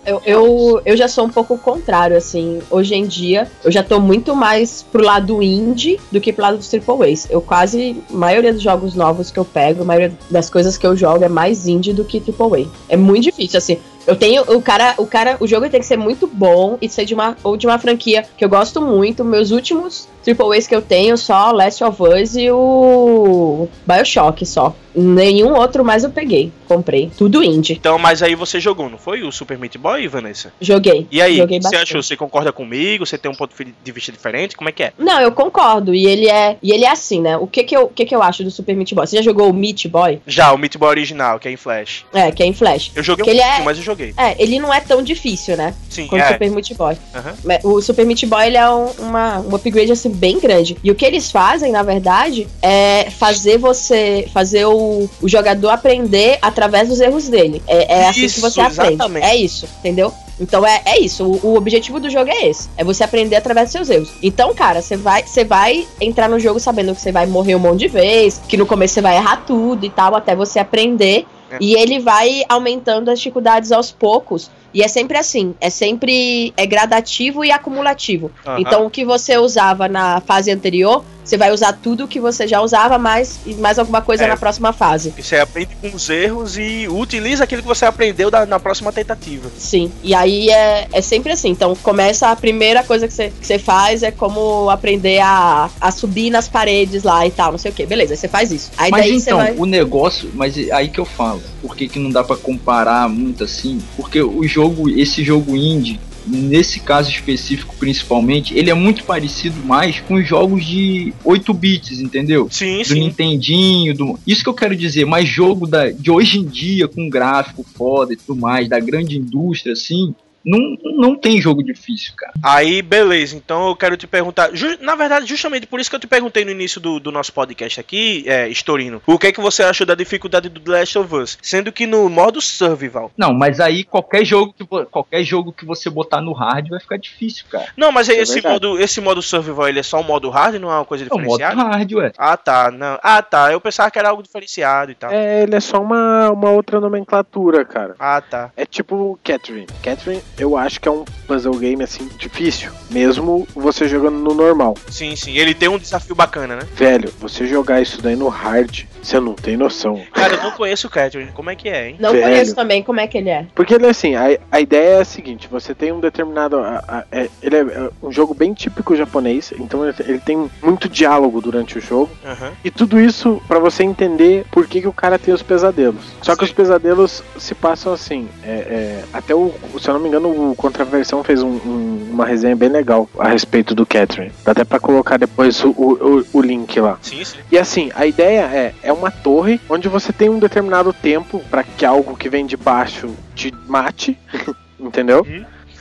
Eu, eu, eu já sou um pouco o contrário, assim. Hoje em dia, eu já tô muito mais pro lado indie do que pro lado dos triple A's. Eu quase, a maioria dos jogos novos que eu pego, a maioria das coisas que eu jogo é mais indie do que triple A. É muito difícil, assim. Eu tenho o cara, o cara, o jogo tem que ser muito bom e ser de uma ou de uma franquia que eu gosto muito. Meus últimos triple A's que eu tenho só Last of Us e o BioShock só. Nenhum outro mais eu peguei, comprei. Tudo indie. Então, mas aí você jogou, não foi? O Super Meat Boy, Vanessa? Joguei. E aí, Joguei o você achou? Você concorda comigo? Você tem um ponto de vista diferente? Como é que é? Não, eu concordo. E ele é, e ele é assim, né? O que que eu, o que que eu acho do Super Meat Boy? Você já jogou o Meat Boy? Já, o Meat Boy original, que é em Flash. É, que é em Flash. Eu joguei Que um ele é- pouquinho, mas eu joguei. É, ele não é tão difícil, né? Sim, Quanto o é. Super Meat Boy. Mas O Super Meat Boy ele é um, uma, um upgrade assim bem grande. E o que eles fazem, na verdade, é fazer você, fazer o, o jogador aprender através dos erros dele. É, é assim que você aprende. exatamente. É isso, entendeu? Então é, é isso. O, o objetivo do jogo é esse. É você aprender através dos seus erros. Então, cara, você vai, você vai entrar no jogo sabendo que você vai morrer um monte de vezes, que no começo você vai errar tudo e tal, até você aprender. É. E ele vai aumentando as dificuldades aos poucos E é sempre assim, é sempre é gradativo e acumulativo. Aham. Então o que você usava na fase anterior, você vai usar tudo que você já usava, mais e mais alguma coisa É. na próxima fase. Você aprende com os erros e utiliza aquilo que você aprendeu da- na próxima tentativa. Sim, e aí é, é sempre assim. Então, começa a primeira coisa que você, que você faz é como aprender a, a subir nas paredes lá e tal, não sei o que. Beleza, aí você faz isso. Aí Mas daí então, você vai. o negócio, mas é aí que eu falo, por que, que não dá pra comparar muito assim? Porque o jogo, esse jogo indie, nesse caso específico principalmente, ele é muito parecido mais com os jogos de 8 bits, entendeu? Sim, do sim. Nintendinho, do... isso que eu quero dizer, mas jogo da, de hoje em dia, com gráfico foda e tudo mais, da grande indústria, assim, não, não tem jogo difícil, cara. Aí, beleza. Então eu quero te perguntar. ju- na verdade, justamente por isso que eu te perguntei no início do, do nosso podcast aqui, é, Storino, o que é que você achou da dificuldade do The Last of Us? Sendo que no modo survival. Não, mas aí qualquer jogo que, qualquer jogo que você botar no hard vai ficar difícil, cara. Não, mas É esse, verdade. modo, esse modo survival ele é só um modo hard, não é uma coisa É o modo diferenciada? hard, ué. Ah, tá. Não. Ah, tá. Eu pensava que era algo diferenciado e tal. É, ele é só uma, uma outra nomenclatura, cara. Ah, tá. É tipo Catherine. Catherine, eu acho que é um puzzle game assim difícil, mesmo você jogando no normal. Sim, sim. Ele tem um desafio bacana, né? Velho, você jogar isso daí no hard, você não tem noção. Cara, eu não conheço o Catherine. Como é que é, hein? Não velho. conheço também como é que ele é. Porque ele é assim, a, a ideia é a seguinte, você tem um determinado. a- a- é- ele é é um jogo bem típico japonês, então ele, ele tem muito diálogo durante o jogo. Aham. E tudo isso pra você entender por que, que o cara tem os pesadelos. Só que Sim. os pesadelos se passam assim. é- é, até o, se eu não me engano, o Contraversão fez um- um- uma resenha bem legal a respeito do Catherine. Dá até pra colocar depois o, o, o link lá. Sim, sim. E assim, a ideia é, é uma torre onde você tem um determinado tempo pra que algo que vem de baixo te mate, [LAUGHS] entendeu?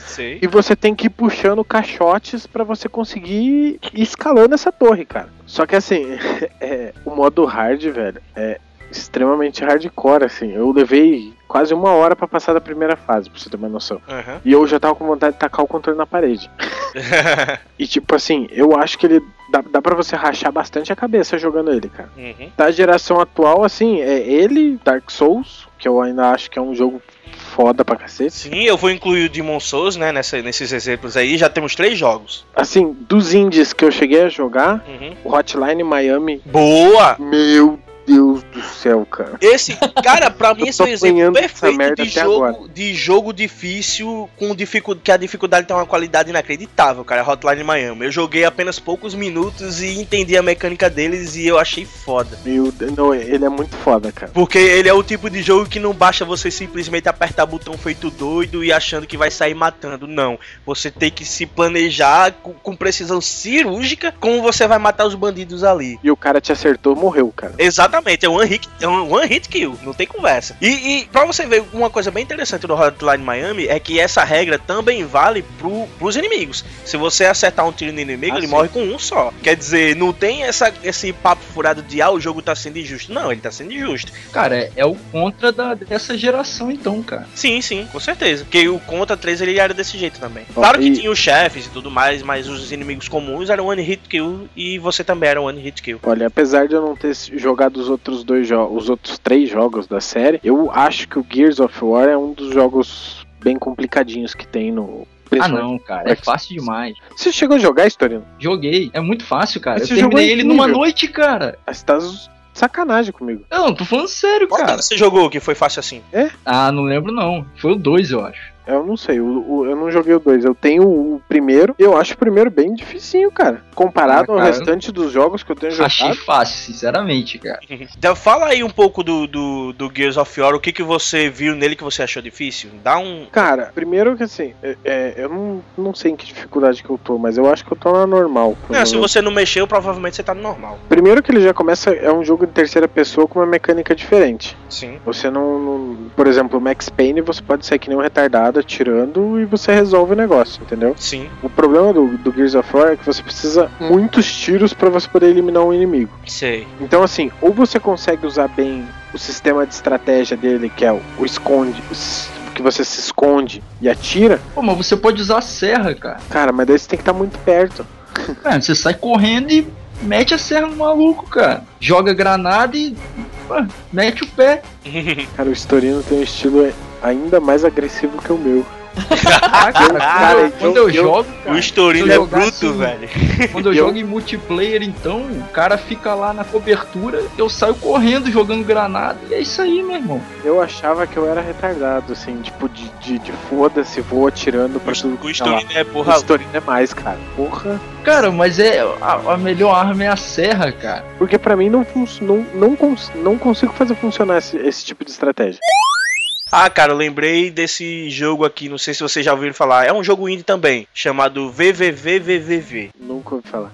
Sei. E você tem que ir puxando caixotes pra você conseguir ir escalando essa torre, cara. Só que assim, [LAUGHS] é, o modo hard, velho, é extremamente hardcore, assim. Eu levei quase uma hora pra passar da primeira fase, pra você ter uma noção. Aham. E eu já tava com vontade de tacar o controle na parede. [LAUGHS] E tipo assim, eu acho que ele dá, dá pra você rachar bastante a cabeça jogando ele, cara. Uhum. Da geração atual, assim, é ele, Dark Souls, que eu ainda acho que é um jogo foda pra cacete. Sim, eu vou incluir o Demon Souls, né, nessa, nesses exemplos aí. Já temos três jogos. Assim, dos indies que eu cheguei a jogar, Uhum. o Hotline Miami, Boa! meu Deus do céu, cara. Esse, cara, pra mim esse é o exemplo perfeito de jogo, agora. de jogo difícil com dificu que a dificuldade tem uma qualidade inacreditável, cara. Hotline Miami. Eu joguei apenas poucos minutos e entendi a mecânica deles e eu achei foda. Meu Deus, não, ele é muito foda, cara. Porque ele é o tipo de jogo que não basta você simplesmente apertar botão feito doido e achando que vai sair matando. Não. Você tem que se planejar com, com precisão cirúrgica como você vai matar os bandidos ali. E o cara te acertou, morreu, cara. Exatamente, é um one hit, é um one hit kill, não tem conversa. E, e pra você ver, uma coisa bem interessante do Hotline Miami é que essa regra também vale pro, pros inimigos. Se você acertar um tiro no inimigo, Ah, ele sim. morre com um só. Quer dizer, não tem essa, esse papo furado de ah, o jogo tá sendo injusto. Não, ele tá sendo injusto. Cara, é, é o contra da, dessa geração, então, cara. Sim, sim, com certeza. Porque o Contra 3 ele era desse jeito também. Ó, Claro que e- tinha os chefes e tudo mais, mas os inimigos comuns eram one hit kill e você também era one hit kill. Olha, apesar de eu não ter jogado os outros dois jogos, os outros três jogos da série, eu acho que o Gears of War é um dos jogos bem complicadinhos que tem no. Ah, não, cara. É fácil demais. Você chegou a jogar, Historino? Joguei. É muito fácil, cara. Mas Eu terminei é ele numa noite, cara. Você tá sacanagem comigo. Não, tô falando sério, Qual cara. que você jogou que foi fácil assim? Ah, não lembro não. Foi o 2, eu acho. Eu não sei, o- o- eu não joguei o dois. Eu tenho o primeiro. Eu acho o primeiro bem dificinho, cara. Comparado Ah, ao cara. restante dos jogos que eu tenho Achei jogado. fácil, sinceramente, cara. [LAUGHS] Então fala aí um pouco do, do, do Gears of War, o que, que você viu nele que você achou difícil? Dá um. Cara, primeiro que assim, é- é, eu não, não sei em que dificuldade que eu tô, mas eu acho que eu tô na normal. Não, se você não mexeu, provavelmente você tá no normal. Primeiro que ele já começa, é um jogo de terceira pessoa com uma mecânica diferente. Sim. Você não, não- Por exemplo, o Max Payne você pode ser que nem um retardado atirando e você resolve o negócio, entendeu? Sim, O problema do, do Gears of War é que você precisa muitos tiros pra você poder eliminar um inimigo. sei. Então, assim, ou você consegue usar bem o sistema de estratégia dele, que é o, o esconde, s- que você se esconde e atira, Pô, mas você pode usar a serra, cara. cara, mas daí você tem que estar muito perto. [LAUGHS] Cara, você sai correndo e mete a serra no maluco, cara. Joga granada e. pô, mete o pé. [LAUGHS] Cara, o Storino tem um estilo ainda mais agressivo que o meu. Ah, cara, Cara, quando, eu, eu- quando eu eu- jogo, cara, o Storino se é bruto, assim, velho. Quando eu Eu- jogo em multiplayer, então, o cara fica lá na cobertura, eu saio correndo jogando granada. E é isso aí, meu irmão. Eu achava que eu era retardado, assim, tipo, de, de, de foda-se, vou atirando pra tudo O que tá é O porra. Storino é mais, cara. Porra. Cara, mas é a, a melhor arma é a serra, cara. Porque pra mim não, não, não, cons- não consigo fazer funcionar esse, esse tipo de estratégia. Ah, cara, eu lembrei desse jogo aqui, não sei se vocês já ouviram falar. É um jogo indie também, chamado VVVVVV. Nunca ouvi falar.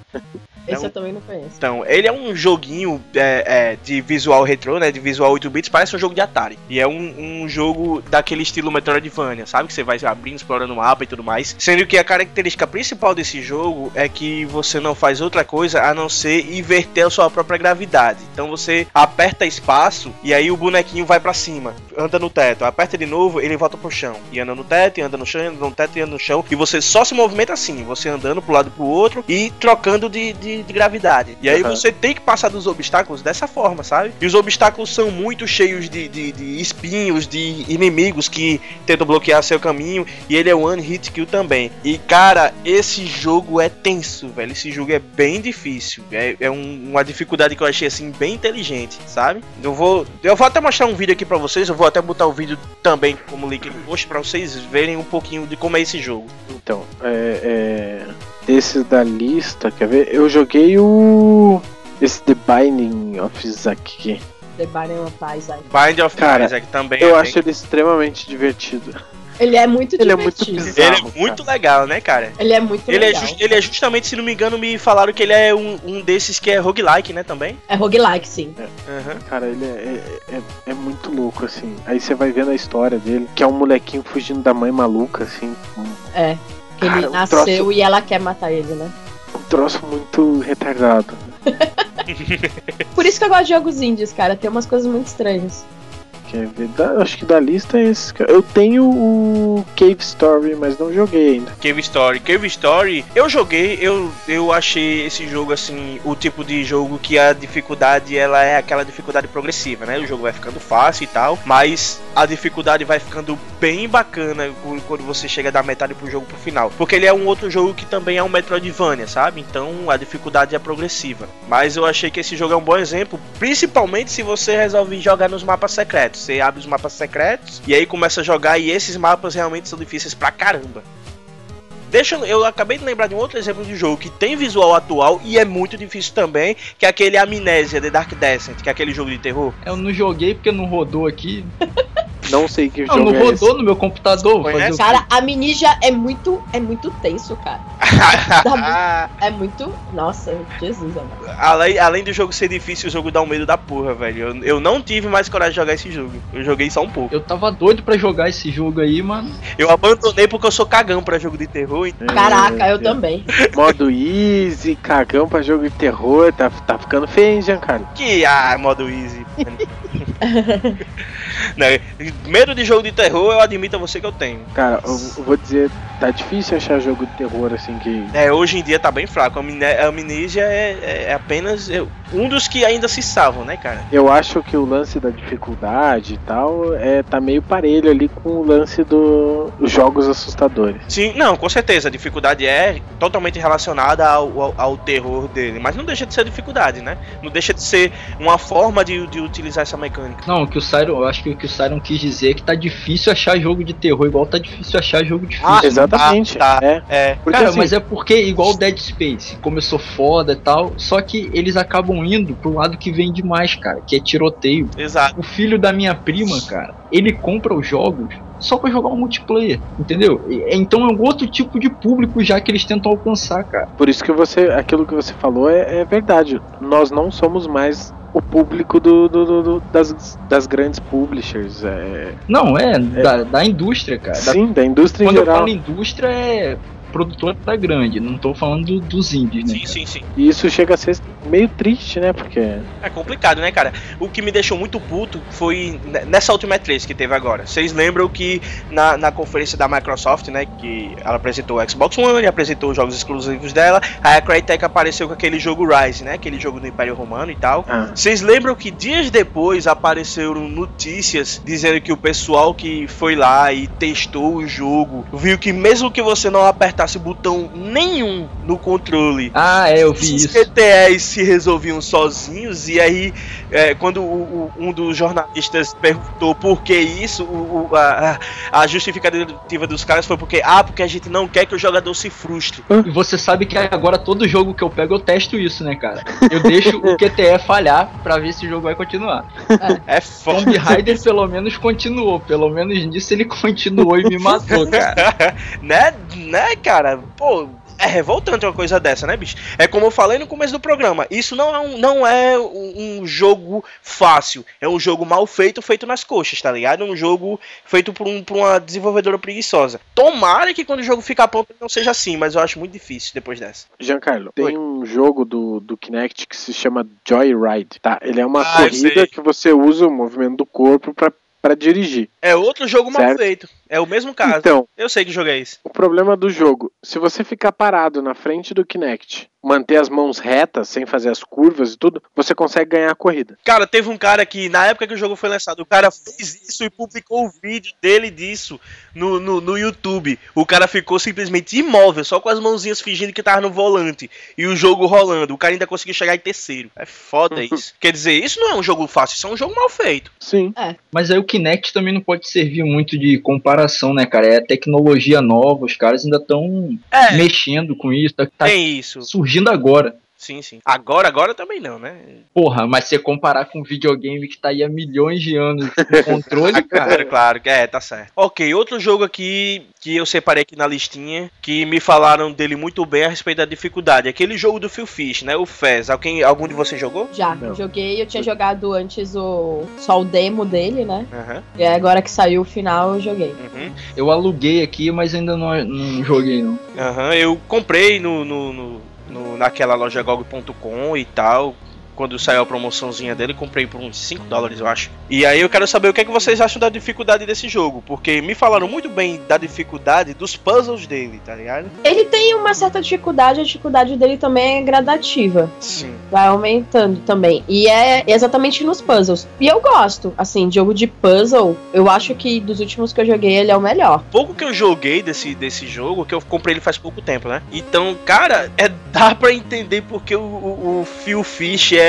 Esse É um- eu também não conheço. Então, ele é um joguinho é, é, de visual retrô, né? De visual 8 bits, parece um jogo de Atari. E é um, um jogo daquele estilo Metroidvania, sabe? Que você vai abrindo, explorando o mapa e tudo mais. Sendo que a característica principal desse jogo é que você não faz outra coisa a não ser inverter a sua própria gravidade. Então você aperta espaço e aí o bonequinho vai pra cima, anda no teto. Aperta de novo, ele volta pro chão. E anda no teto, e anda no chão, e anda no teto, e anda no chão. E você só se movimenta assim, você andando pro lado e pro outro e trocando de, de, de gravidade. E aí Uhum. você tem que passar dos obstáculos dessa forma, sabe? E os obstáculos são muito cheios de, de, de espinhos, de inimigos que tentam bloquear seu caminho. E ele é one hit kill também. E cara, esse jogo é tenso, velho. Esse jogo é bem difícil. É, é um- uma dificuldade que eu achei assim bem inteligente, sabe? Eu vou, eu vou até mostrar um vídeo aqui pra vocês. Eu vou até botar o vídeo também como link no post pra vocês verem um pouquinho de como é esse jogo. Então, é, é, desses da lista, quer ver? Eu joguei o. Esse The Binding of Isaac. The Binding of Isaac. Bind of Cara, Isaac também. Eu é acho ele extremamente divertido. Ele é muito Ele é muito divertido. bizarro. bem- ele é muito legal, né, cara? Ele é muito Ele é, legal. jus- ele é justamente, se não me engano, me falaram que ele é um, um desses que é roguelike, né, também? É roguelike, sim. Aham. Cara, ele é, é, é- é muito louco, assim. Aí você vai vendo a história dele, que é um molequinho fugindo da mãe maluca, assim. É. Que ele Cara, um nasceu troço- e ela quer matar ele, né? um troço muito retardado. [LAUGHS] Por isso que eu gosto de jogos indies, cara. Tem umas coisas muito estranhas. Quer ver? Da- acho que da lista é esse. Eu tenho o Cave Story, mas não joguei ainda. Cave Story. Cave Story, eu joguei, eu, eu achei esse jogo assim, o tipo de jogo que a dificuldade ela é aquela dificuldade progressiva, né? O jogo vai ficando fácil e tal, mas a dificuldade vai ficando bem bacana quando você chega da metade pro jogo pro final. Porque ele é um outro jogo que também é um Metroidvania, sabe? Então a dificuldade é progressiva. Mas eu achei que esse jogo é um bom exemplo, principalmente se você resolve jogar nos mapas secretos. Você abre os mapas secretos e aí começa a jogar e esses mapas realmente são difíceis pra caramba. Deixa eu, acabei de lembrar de um outro exemplo de jogo que tem visual atual e é muito difícil também, que é aquele Amnésia The Dark Descent, que é aquele jogo de terror. Eu não joguei porque não rodou aqui. [LAUGHS] Não sei que Não, jogo não é esse. rodou no meu computador. fazer? Cara, a Mininja é muito, é muito tenso, cara. [LAUGHS] É muito. Nossa, Jesus, amado. além, além do jogo ser difícil, o jogo dá um medo da porra, velho. Eu, eu não tive mais coragem de jogar esse jogo. Eu joguei só um pouco. Eu tava doido pra jogar esse jogo aí, mano. Eu abandonei porque eu sou cagão pra jogo de terror. então- Caraca, eu também. [LAUGHS] Modo easy, cagão pra jogo de terror, tá, tá ficando feio, hein, Giancarlo? Que ah, modo easy. [LAUGHS] né? Medo de jogo de terror, eu admito a você que eu tenho. Cara, eu, eu vou dizer, tá difícil achar jogo de terror assim que. É, hoje em dia tá bem fraco. A Amne- a Amnesia é, é apenas é, um dos que ainda se salvam, né, cara? Eu acho que o lance da dificuldade e tal é tá meio parelho ali com o lance dos jogos assustadores. Sim, não, com certeza. A dificuldade é totalmente relacionada ao, ao, ao terror dele. Mas não deixa de ser dificuldade, né? Não deixa de ser uma forma de, de utilizar essa mecânica. Não, o que o Siron, eu acho que o que o Siron quis dizer é que tá difícil achar jogo de terror, igual tá difícil achar jogo difícil. Ah, Exatamente. tá. É. É. Porque Cara, assim, mas é porque, igual Dead Space, começou foda e tal, só que eles acabam indo pro lado que vem demais, cara, que é tiroteio. Exato. O filho da minha prima, cara, ele compra os jogos só pra jogar um multiplayer, entendeu? E- Então é um outro tipo de público já que eles tentam alcançar, cara. por isso que você. Aquilo que você falou é, é verdade. Nós não somos mais o público do, do- do- das, das grandes publishers. É, Não, é, Da, da indústria, cara. Da- sim, da indústria em quando eu geral. falo indústria, é produtora grande, não tô falando do- dos indies, né? Sim, sim, sim. E isso chega a ser meio triste, né? Porque. É complicado, né, cara? O que me deixou muito puto foi ne- nessa última E3 que teve agora. Vocês lembram que na, na conferência da Microsoft, né, que ela apresentou o Xbox One, apresentou os jogos exclusivos dela, aí a Crytek apareceu com aquele jogo Rise, né, aquele jogo do Império Romano e tal. Ah, Vocês lembram que dias depois apareceram notícias dizendo que o pessoal que foi lá e testou o jogo viu que mesmo que você não apertasse botão nenhum no controle, Ah, é, eu vi os isso. QTEs se resolviam sozinhos e aí é, quando o- o- um dos jornalistas perguntou por que isso, o- a, a justificativa dos caras foi porque ah, porque a gente não quer que o jogador se frustre. E você sabe que agora todo jogo que eu pego eu testo isso, né, cara? Eu deixo o QTE falhar pra ver se o jogo vai continuar. É foda. Tomb Raider pelo menos continuou, pelo menos nisso ele continuou e me matou, [LAUGHS] cara. né, né, cara? Pô, é revoltante uma coisa dessa, né, bicho? É como eu falei no começo do programa. Isso não é um, não é um, um jogo fácil. É um jogo mal feito, feito nas coxas, tá ligado? É um jogo feito por, um, por uma desenvolvedora preguiçosa. Tomara que quando o jogo ficar pronto não seja assim, mas eu acho muito difícil depois dessa. Giancarlo, Oi. tem um jogo do, do Kinect que se chama Joyride, tá? Ele é uma Ah, corrida que você usa o movimento do corpo pra, pra dirigir. É outro jogo mal Certo. feito. É o mesmo caso. Então, Eu sei que jogo é esse. o problema do jogo, se você ficar parado na frente do Kinect, manter as mãos retas, sem fazer as curvas e tudo, você consegue ganhar a corrida. Cara, teve um cara que, na época que o jogo foi lançado, o cara fez isso e publicou o vídeo dele disso no, no, no YouTube. O cara ficou simplesmente imóvel, só com as mãozinhas fingindo que tava no volante. E o jogo rolando. O cara ainda conseguiu chegar em terceiro. É foda [LAUGHS] isso. Quer dizer, isso não é um jogo fácil, isso é um jogo mal feito. Sim. Mas aí o Kinect também não pode servir muito de comparação, né, cara? É tecnologia nova, os caras ainda estão É, mexendo com isso, tá, tá tem isso. surgindo agora. Sim, sim. Agora, agora também não, né? Porra, mas se você comparar com um videogame que tá aí há milhões de anos com [LAUGHS] controle, Claro, cara. claro, é, tá certo. Ok, outro jogo aqui que eu separei aqui na listinha, que me falaram dele muito bem a respeito da dificuldade. Aquele jogo do Phil Fish, né? O Fez. Alguém, algum de vocês jogou? Já, Não. joguei, eu tinha jogado antes o só o demo dele, né? Aham. E aí agora que saiu o final, eu joguei. uhum. Eu aluguei aqui, mas ainda não, não joguei, não. Aham, eu comprei no, no, no- no- naquela loja GOG.com e tal. Quando saiu a promoçãozinha dele, comprei por uns 5 dólares, eu acho. E aí eu quero saber o que, é que vocês acham da dificuldade desse jogo. Porque me falaram muito bem da dificuldade dos puzzles dele, tá ligado? Ele tem uma certa dificuldade, a dificuldade dele também é gradativa. Sim. Vai aumentando também. E é exatamente nos puzzles. E eu gosto, assim, jogo de puzzle, eu acho que dos últimos que eu joguei, ele é o melhor. Pouco que eu joguei desse, desse jogo, que eu comprei ele faz pouco tempo, né? Então, cara, é, [LAUGHS] dá pra entender porque o, o, o Phil Fish é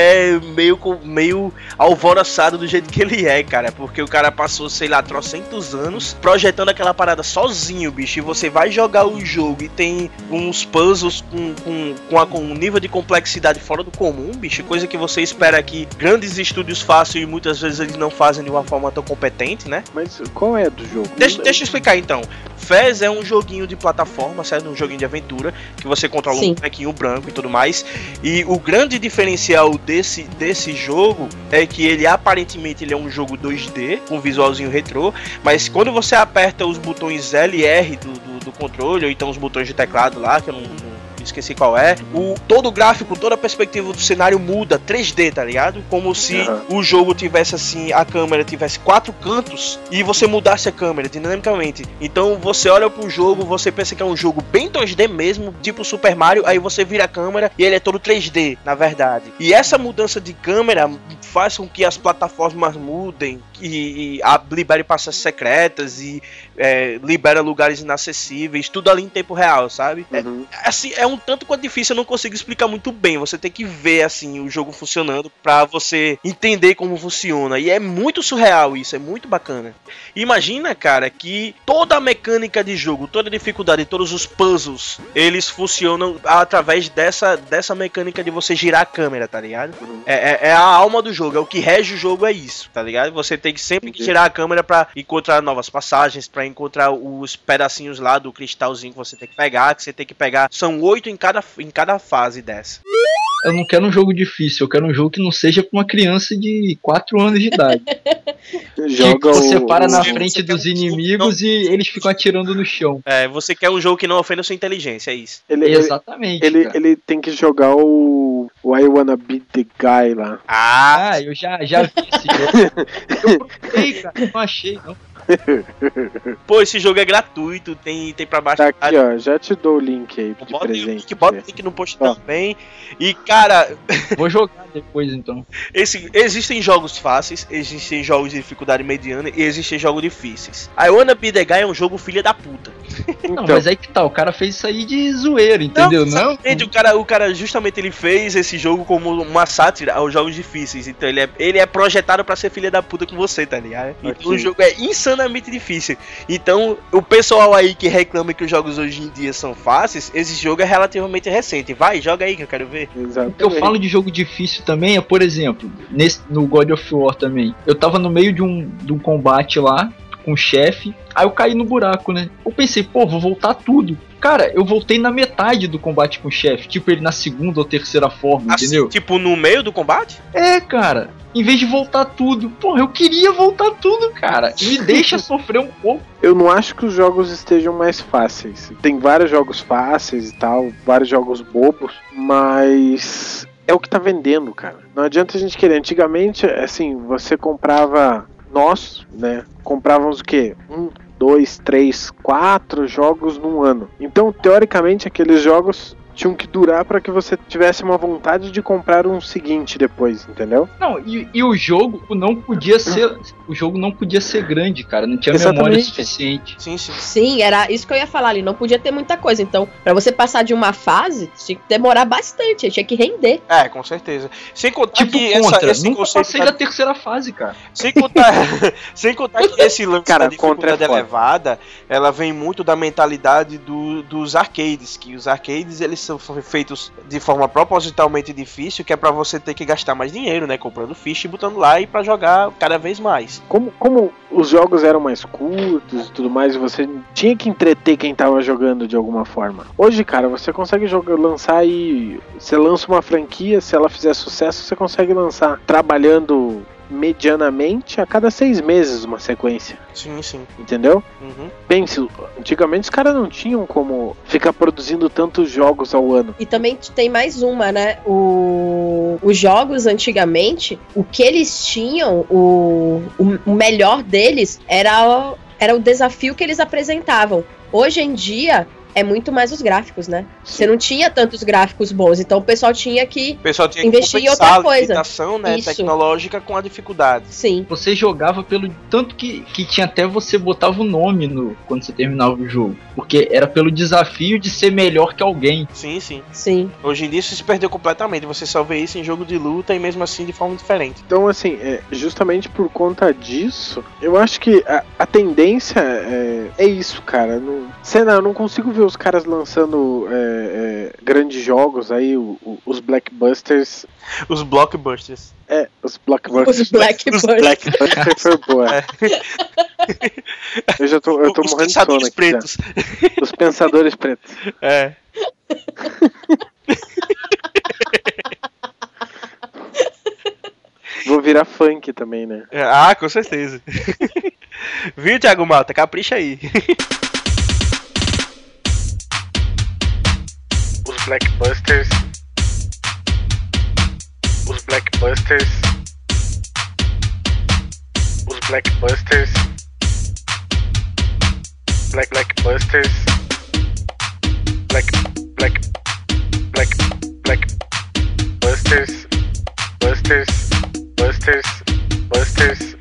meio, co- meio alvoroçado do jeito que ele é, cara. Porque o cara passou, sei lá, trocentos anos projetando aquela parada sozinho, bicho. E você vai jogar o jogo e tem uns puzzles com, com, com, a- com um nível de complexidade fora do comum, bicho. Coisa que você espera que grandes estúdios façam e muitas vezes eles não fazem de uma forma tão competente, né? Mas qual é do jogo? Deixa, deixa eu explicar então. Fez é um joguinho de plataforma, certo? Um joguinho de aventura que você controla Sim. um bonequinho branco e tudo mais. E o grande diferencial desse, desse jogo é que ele aparentemente ele é um jogo 2D, com visualzinho retrô, mas quando você aperta os botões L e R do, do, do controle, ou então os botões de teclado lá, que eu não, não esqueci qual é, o, todo o gráfico, toda a perspectiva do cenário muda, 3D, tá ligado? Como se Aham. o jogo tivesse assim, a câmera tivesse quatro cantos e você mudasse a câmera dinamicamente. Então você olha pro jogo, você pensa que é um jogo bem 2D mesmo, tipo Super Mario, aí você vira a câmera e ele é todo 3D, na verdade. E essa mudança de câmera faz com que as plataformas mudem e, e a, libere passagens secretas e é, libera lugares inacessíveis, tudo ali em tempo real, sabe? É, Uhum. assim, é um tanto quanto difícil, eu não consigo explicar muito bem. Você tem que ver assim o jogo funcionando pra você entender como funciona. E é muito surreal isso, é muito bacana. Imagina, cara, que toda a mecânica de jogo, toda a dificuldade, todos os puzzles, eles funcionam através dessa, dessa mecânica de você girar a câmera, tá ligado? É, é- é a alma do jogo, é o que rege o jogo, é isso, tá ligado? Você tem que sempre que girar a câmera pra encontrar novas passagens, pra encontrar os pedacinhos lá do cristalzinho que você tem que pegar, que você tem que pegar. São oito em cada, em cada fase dessa. Eu não quero um jogo difícil, eu quero um jogo que não seja pra uma criança de 4 anos de idade. Joga você o- para na frente dos um inimigos e eles ficam atirando no chão. É, você quer um jogo que não ofenda sua inteligência, é isso. Ele, ele, Exatamente. ele, cara. ele tem que jogar o, o I Wanna Be The Guy lá. Ah, Ah, eu já, já vi esse jogo. [LAUGHS] Eu procurei, cara, não achei, não. [LAUGHS] pô, esse jogo é gratuito, tem, tem pra baixo. Tá aqui, ó. Já te dou o link aí de Bota o presente. link, bota o link no post Ó. também. E, cara, [LAUGHS] Vou jogar depois, então. esse, existem jogos fáceis, existem jogos de dificuldade mediana e existem jogos difíceis. I Wanna Be The Guy é um jogo filha da puta. [LAUGHS] Não, Então, mas aí que tá, o cara fez isso aí de zoeira, entendeu? Não, exatamente, o cara, o cara justamente ele fez esse jogo como uma sátira aos jogos difíceis. Então ele é, ele é projetado pra ser filha da puta com você, tá ligado? Então o jogo é insanamente difícil. Então o pessoal aí que reclama que os jogos hoje em dia são fáceis, esse jogo é relativamente recente. Vai, joga aí que eu quero ver. O que eu Exatamente. falo de jogo difícil também é, por exemplo, nesse, no God of War também. Eu tava no meio de um, de um combate lá com o chefe, aí eu caí no buraco, né? Eu pensei, pô, vou voltar tudo. Cara, eu voltei na metade do combate com o chefe, tipo ele na segunda ou terceira forma, Assim, entendeu? tipo, no meio do combate? É, cara. Em vez de voltar tudo, porra, eu queria voltar tudo, cara. Me deixa [LAUGHS] sofrer um pouco. Eu não acho que os jogos estejam mais fáceis. Tem vários jogos fáceis e tal, vários jogos bobos, mas é o que tá vendendo, cara. Não adianta a gente querer. Antigamente, assim, você comprava. Nós, né? Comprávamos o quê? Um, dois, três, quatro jogos num ano. Então, teoricamente, aqueles jogos tinham que durar para que você tivesse uma vontade de comprar um seguinte depois, entendeu? Não, e, e o jogo não podia ser. O jogo não podia ser grande, cara. Não tinha memória Exatamente. suficiente. Sim, sim. Sim, era isso que eu ia falar ali. Não podia ter muita coisa. Então, pra você passar de uma fase, tinha que demorar bastante. Tinha que render. É, com certeza. Sem contar Tipo que essa, contra. esse Nunca conceito passei da- da terceira fase, cara. Sem contar, [LAUGHS] sem contar que esse lance Cara, da contra é dificuldade foda. elevada, ela vem muito da mentalidade do- dos arcades, que os arcades eles são feitos de forma propositalmente difícil, que é pra você ter que gastar mais dinheiro, né, comprando ficha e botando lá e pra jogar cada vez mais. como, como os jogos eram mais curtos e tudo mais, você tinha que entreter quem tava jogando de alguma forma. Hoje, cara, você consegue jogar, lançar aí. Você lança uma franquia, se ela fizer sucesso, você consegue lançar trabalhando medianamente a cada seis meses uma sequência, Sim, sim. entendeu? Uhum. Pense, antigamente os caras não tinham como ficar produzindo tantos jogos ao ano. E também tem mais uma, né? O... Os jogos antigamente, o que eles tinham, o, o, o melhor deles era o, era o desafio que eles apresentavam. Hoje em dia é muito mais os gráficos, né? Você não tinha tantos gráficos bons, então o pessoal tinha que. O pessoal tinha Investir que em outra a coisa. limitação né, Isso. tecnológica com a dificuldade. Sim. Você jogava pelo. Tanto que, que tinha até você botava o nome no quando você terminava o jogo. Porque era pelo desafio de ser melhor que alguém. Sim, sim. Sim. Hoje em dia isso se perdeu completamente. Você só vê isso em jogo de luta e mesmo assim de forma diferente. Então, assim, é, justamente por conta disso, eu acho que a, a tendência é, é isso, cara. Não, sei lá, eu não consigo ver os caras lançando é, é, grandes jogos aí, o- o- os Blackbusters. Os blockbusters. É, os Blockbusters. Os Blackbusters. Os Blackbusters foi boa. Eu já tô, eu tô Os morrendo de sono pensadores aqui. pretos. já. Os Pensadores Pretos. É. Vou virar funk também, né? Ah, com certeza. Viu, Thiago Malta? Capricha aí. Blackbusters. Os Blackbusters. Os Blackbusters. Black Blackbusters. Black Black Black Black Busters. Busters. Busters. Busters.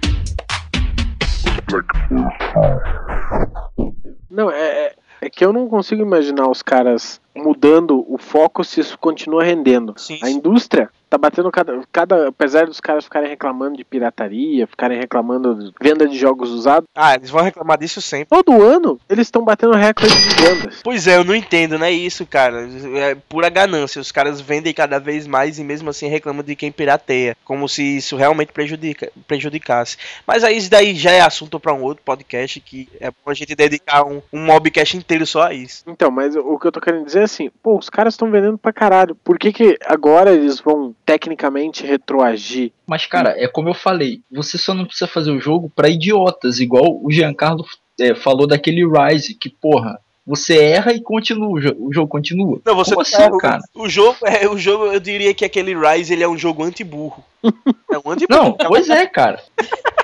Não, é, é, é que eu não consigo imaginar os caras mudando o foco se isso continua rendendo. Sim, A sim. indústria tá batendo cada, cada. Apesar dos caras ficarem reclamando de pirataria, ficarem reclamando de venda de jogos usados, Ah, eles vão reclamar disso sempre. todo ano eles estão batendo recorde de vendas. Pois é, eu não entendo, não é isso, cara. É pura ganância. Os caras vendem cada vez mais e mesmo assim reclamam de quem pirateia. Como se isso realmente prejudica, prejudicasse. Mas aí isso daí já é assunto pra um outro podcast que é bom a gente dedicar um, um mobcast inteiro só a isso. Então, mas o que eu tô querendo dizer dizer assim, pô, os caras estão vendendo pra caralho. Por que, que agora eles vão tecnicamente retroagir? Mas, cara, é como eu falei, você só não precisa fazer o jogo pra idiotas, igual o Giancarlo é, falou daquele Rise, que, porra, você erra e continua, o jo- o jogo continua. Não, você Como não assim, erra. cara? O jogo, [LAUGHS] é, o jogo, eu diria que aquele Rise ele é um jogo anti-burro. É um anti-burro. Não, pois é, cara.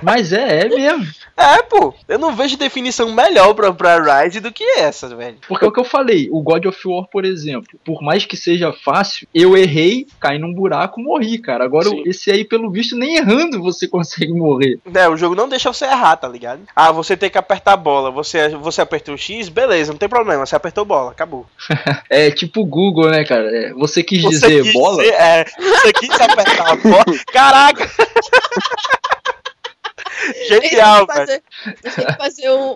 Mas é, é mesmo. É, pô. Eu não vejo definição melhor pra, pra Rise do que essa, velho. Porque é o que eu falei, o God of War, por exemplo, por mais que seja fácil, eu errei, caí num buraco, morri, cara. Agora Sim. esse aí, pelo visto, nem errando você [LAUGHS] consegue morrer. É, o jogo não deixa você errar, tá ligado? Ah, você tem que apertar a bola. Você, você apertou o X, beleza, não tem problema. Você apertou bola, acabou. [LAUGHS] É tipo o Google, né, cara? É, você quis Você dizer quis bola? dizer- é, você quis apertar a bola. [LAUGHS] Caraca! [LAUGHS] Genial, velho. têm que fazer um,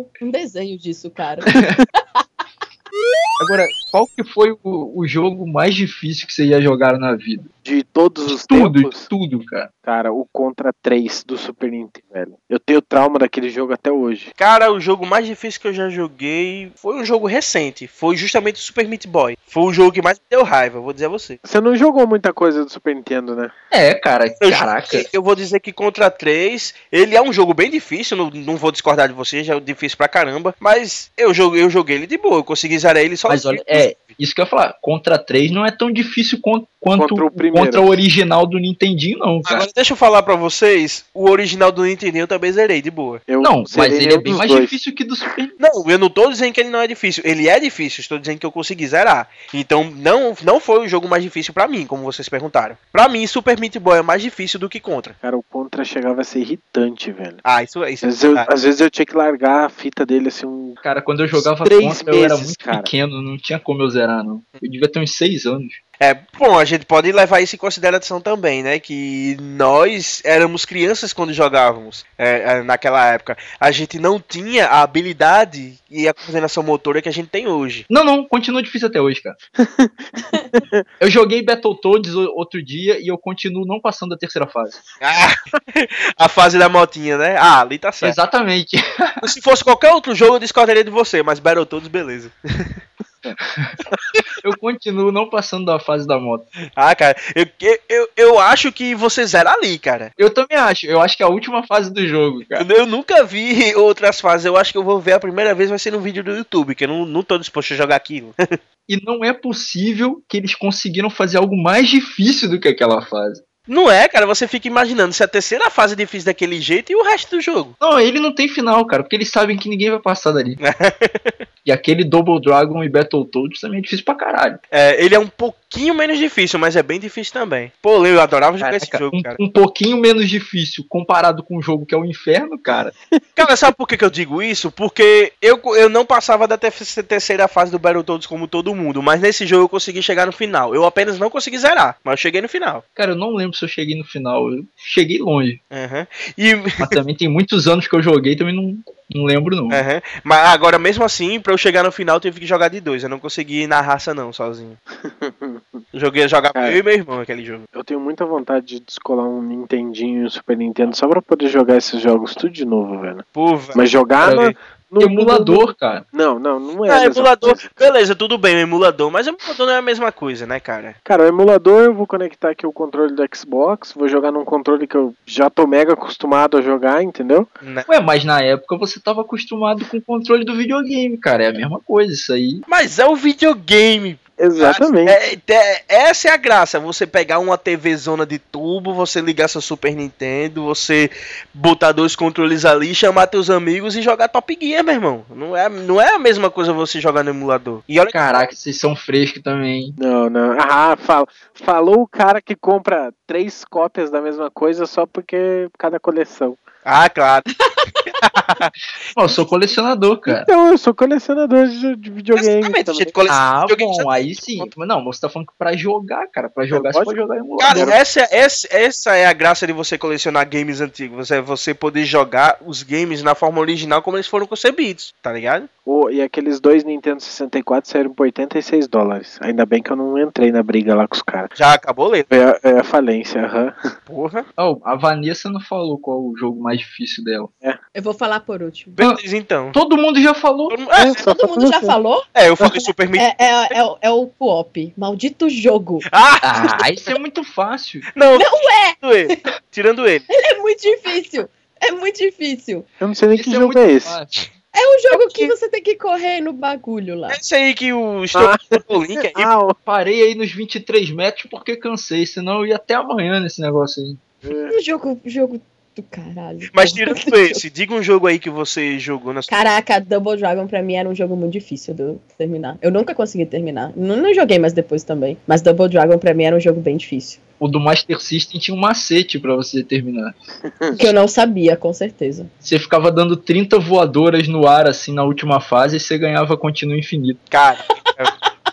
um- um desenho disso, cara. [LAUGHS] Agora, qual que foi o, o jogo mais difícil que vocês já jogaram na vida? De todos os Tudo, tempos, tudo, cara. cara, o Contra 3 do Super Nintendo, velho. Eu tenho trauma daquele jogo até hoje. Cara, o jogo mais difícil que eu já joguei foi um jogo recente. Foi justamente o Super Meat Boy. Foi o jogo que mais me deu raiva, vou dizer a você. Você não jogou muita coisa do Super Nintendo, né? É, cara, Eu, caraca. joguei- eu vou dizer que Contra 3, ele é um jogo bem difícil, não, não vou discordar de você, já é difícil pra caramba. Mas eu joguei, eu joguei ele de boa, eu consegui zerar ele sozinho. Mas olha, é, isso que eu ia falar, contra 3 não é tão difícil quanto, quanto Contra contra o original do Nintendinho, não, cara. Agora deixa eu falar pra vocês, o original do Nintendo eu também zerei de boa. Eu Não, mas ele é bem mais dois. difícil que do Super Não, eu não tô dizendo que ele não é difícil. Ele é difícil, estou dizendo que eu consegui zerar. Então não, não foi o jogo mais difícil pra mim, como vocês perguntaram. Pra mim, Super Meat Boy é mais difícil do que Contra. Cara, o Contra chegava a ser irritante, velho. Ah, isso é isso. Às vezes, eu, às vezes eu tinha que largar a fita dele assim um. Cara, quando eu jogava Três contra, eu era meses, muito cara. pequeno, não tinha como eu zerar, não. Eu devia ter uns 6 anos. É, bom, a gente pode levar isso em consideração também, né? Que nós éramos crianças quando jogávamos é, é, naquela época. A gente não tinha a habilidade e a coordenação motora que a gente tem hoje. Não, não, continua difícil até hoje, cara. [LAUGHS] eu joguei Battletoads o- outro dia e eu continuo não passando da terceira fase. Ah, [LAUGHS] a fase da motinha, né? Ah, ali tá certo. Exatamente. Se fosse qualquer outro jogo, eu discordaria de você, mas Battletoads, beleza. [LAUGHS] [LAUGHS] Eu continuo não passando da fase da moto. Ah, cara, eu, eu, eu, acho que você zera ali, cara. Eu também acho. Eu acho que é a última fase do jogo, cara. Eu, eu nunca vi [LAUGHS] outras fases. Eu acho que eu vou ver a primeira vez vai ser no vídeo do YouTube, que eu não, não tô disposto a jogar aquilo. [LAUGHS] E não é possível que eles conseguiram fazer algo mais difícil do que aquela fase. Não é, cara, você fica imaginando se a terceira fase é difícil daquele jeito e o resto do jogo. Não, ele não tem final, cara, porque eles sabem que ninguém vai passar dali. [LAUGHS] e aquele Double Dragon e Battletoads também é difícil pra caralho. É, ele é um pouquinho menos difícil, mas é bem difícil também. Pô, eu adorava jogar esse Caraca, jogo, um, cara. um pouquinho menos difícil comparado com um jogo que é o inferno, cara. [LAUGHS] Cara, sabe por que, que eu digo isso? Porque eu, eu não passava da te- terceira fase do Battletoads como todo mundo, mas nesse jogo eu consegui chegar no final. Eu apenas não consegui zerar, mas eu cheguei no final. Cara, eu não lembro se eu cheguei no final. Eu cheguei longe. Aham. E, Mas também tem muitos anos que eu joguei, também não, não lembro, não. aham. Mas agora, mesmo assim, pra eu chegar no final, eu tive que jogar de dois. Eu não consegui ir na raça, não, sozinho. [LAUGHS] Joguei jogar Cara. eu e meu irmão aquele jogo. Eu tenho muita vontade de descolar um Nintendinho e um Super Nintendo só pra poder jogar esses jogos tudo de novo, velho. Pô, velho. Mas jogar no, ver. no- Emulador, cara. Não, não, não é. Ah, emulador, coisa. beleza, tudo bem, emulador, mas emulador não é a mesma coisa, né, cara? Cara, o emulador eu vou conectar aqui o controle do Xbox, vou jogar num controle que eu já tô mega acostumado a jogar, entendeu? Né? Ué, mas na época você tava acostumado com o controle do videogame, cara. É a mesma coisa, isso aí. Mas é o videogame. Exatamente. É, é- essa é a graça, você pegar uma TV zona de tubo, você ligar seu Super Nintendo, você botar dois controles ali, chamar teus amigos e jogar Top Gear, meu irmão. Não é, não é a mesma coisa você jogar no emulador. E olha Caraca, vocês são frescos também. Não, não. Ah, fala, falou o cara que compra três cópias da mesma coisa só porque cada coleção. Ah, claro. [LAUGHS] [LAUGHS] Ó, eu sou colecionador, cara. Então, eu sou colecionador de, de videogame Exatamente, Ah, videogame, bom, aí sim. Mas não, você tá falando que pra jogar, cara. Pra jogar, você pode- pode jogar em emulador. Cara, essa, essa, essa é a graça de você colecionar games antigos. É você poder jogar os games na forma original como eles foram concebidos, tá ligado? Ô, e aqueles dois Nintendo 64 saíram por 86 dólares. Ainda bem que eu não entrei na briga lá com os caras. Já acabou lendo. É, a- é a falência, aham. Porra. Oh, a Vanessa não falou qual o jogo mais difícil dela. Eu vou falar por último. Beleza, então. Todo mundo já falou. Todo mundo- É, É, só Todo mundo já você. falou? é, eu falei Super Meat. É, é, é, o- é o co-op. Maldito jogo. [LAUGHS] Ah! Ah, isso é muito fácil. Não, não é! Tirando ele. Tirando ele. [LAUGHS] É muito difícil. É muito difícil. Eu não sei nem Isso que é jogo é esse. fácil. É um jogo que você tem que correr no bagulho lá. Esse aí que o Estou o link aí. Ah, ó. Parei aí nos 23 metros porque cansei, senão eu ia até amanhã nesse negócio aí. Um jogo, jogo do caralho. Mas [LAUGHS] tirando esse, diga um jogo aí que você jogou na sua. Caraca, Double Dragon pra mim era um jogo muito difícil de eu terminar. Eu nunca consegui terminar. Não, não joguei mais depois também. Mas Double Dragon pra mim era um jogo bem difícil. O do Master System tinha um macete pra você terminar. Que eu não sabia, com certeza. Você ficava dando 30 voadoras no ar assim na última fase e você ganhava continuo infinito. Cara,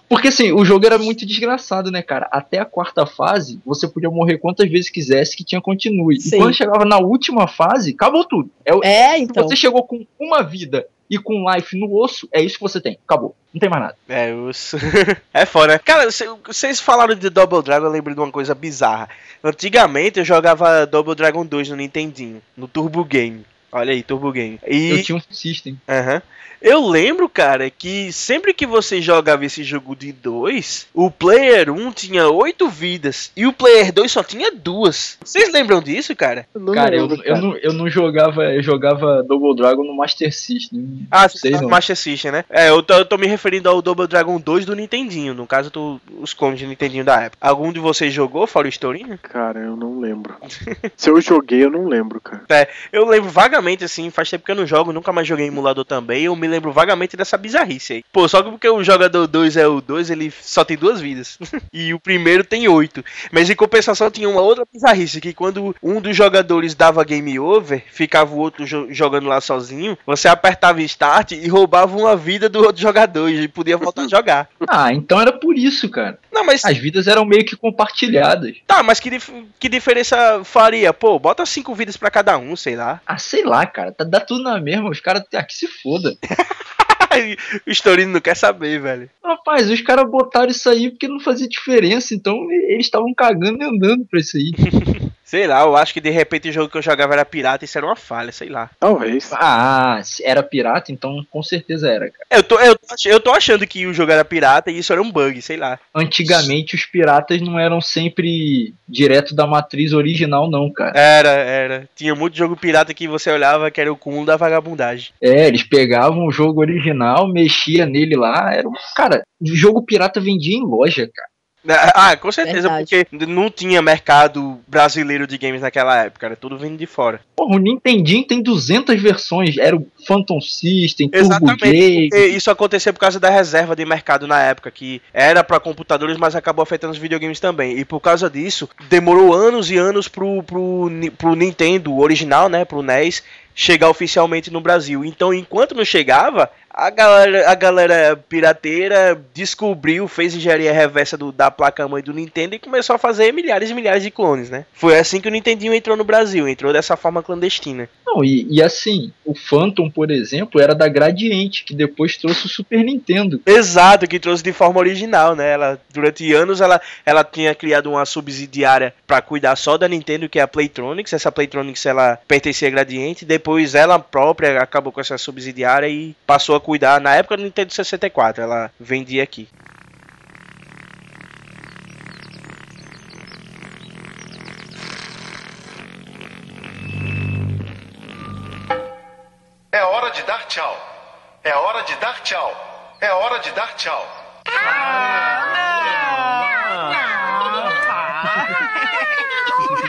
Porque assim, o jogo era muito desgraçado, né, cara? Até a quarta fase, você podia morrer quantas vezes quisesse que tinha continue. Sim. E quando chegava na última fase, acabou tudo. É, É, Se então. você chegou com uma vida e com life no osso, é isso que você tem. Acabou. Não tem mais nada. é, os... [LAUGHS] é foda. Cara, cê- vocês falaram de Double Dragon, eu lembro de uma coisa bizarra. Antigamente eu jogava Double Dragon 2 no Nintendinho, no Turbo Game. Olha aí, Turbo Game. E Eu tinha um system. Aham. Eu lembro, cara, que sempre que você jogava esse jogo de dois, o player 1 tinha oito vidas e o player 2 só tinha duas. Vocês lembram disso, cara? Não cara, eu, lembro, eu, cara. não, eu não jogava. Eu jogava Double Dragon no Master System. Ah, sei você não. Master System, né? É, eu tô, eu tô me referindo ao Double Dragon 2 do Nintendinho, no caso, tô, os clones de Nintendinho da época. Algum de vocês jogou, fora o Storinho? Cara, eu não lembro. [LAUGHS] Se eu joguei, eu não lembro, cara. Eu lembro vagamente, assim, faz tempo que eu não jogo, nunca mais joguei em emulador também, eu me lembro vagamente dessa bizarrice aí. Pô, só que porque o jogador 2 é o 2, ele só tem duas vidas. [LAUGHS] e o primeiro tem oito. Mas em compensação tinha uma outra bizarrice, que quando um dos jogadores dava game over, ficava o outro jo- jogando lá sozinho, você apertava start e roubava uma vida do outro jogador e podia voltar a [LAUGHS] jogar. Ah, então era por isso, cara. Não, mas As vidas eram meio que compartilhadas. tá, mas que, dif- que diferença faria? Pô, bota cinco vidas pra cada um, sei lá. Ah, sei lá, cara. Tá, dá tudo na mesma. Os caras. Ah, que se foda. [LAUGHS] o Storino não quer saber, velho. Rapaz, os caras botaram isso aí porque não fazia diferença. Então eles estavam cagando e andando pra isso aí. [LAUGHS] Sei lá, eu acho que de repente o jogo que eu jogava era pirata e isso era uma falha, sei lá. Talvez. Ah, se era pirata, então com certeza era, cara. Eu tô, eu, eu tô achando que o jogo era pirata e isso era um bug, sei lá. Antigamente os piratas não eram sempre direto da matriz original, não, cara. Era, era. Tinha muito jogo pirata que você olhava que era o cúmulo da vagabundagem. É, eles pegavam o jogo original, mexia nele lá, era um. Cara, jogo pirata vendia em loja, cara. Ah, com certeza, Verdade. porque não tinha mercado brasileiro de games naquela época, era tudo vindo de fora. Porra, o Nintendinho tem 200 versões. Era o Phantom System, Turbo Exatamente, Game. porque isso aconteceu por causa da reserva de mercado na época, que era pra computadores, mas acabou afetando os videogames também. E por causa disso, demorou anos e anos pro, pro, pro Nintendo original, né, pro NES, chegar oficialmente no Brasil. Então, enquanto não chegava, a galera, a galera pirateira descobriu, fez engenharia reversa do, da placa-mãe do Nintendo e começou a fazer milhares e milhares de clones, né? Foi assim que o Nintendinho entrou no Brasil, entrou dessa forma clandestina. Não, e, e assim, o Phantom, por exemplo, era da Gradiente, que depois trouxe o Super Nintendo. Exato, que trouxe de forma original, né? Ela, durante anos ela, ela tinha criado uma subsidiária para cuidar só da Nintendo, que é a Playtronics. Essa Playtronics ela pertencia a Gradiente, depois ela própria acabou com essa subsidiária e passou a cuidar na época do Nintendo 64. Ela vendia aqui. É hora de dar tchau. É hora de dar tchau. É hora de dar tchau. [LAUGHS] [LAUGHS]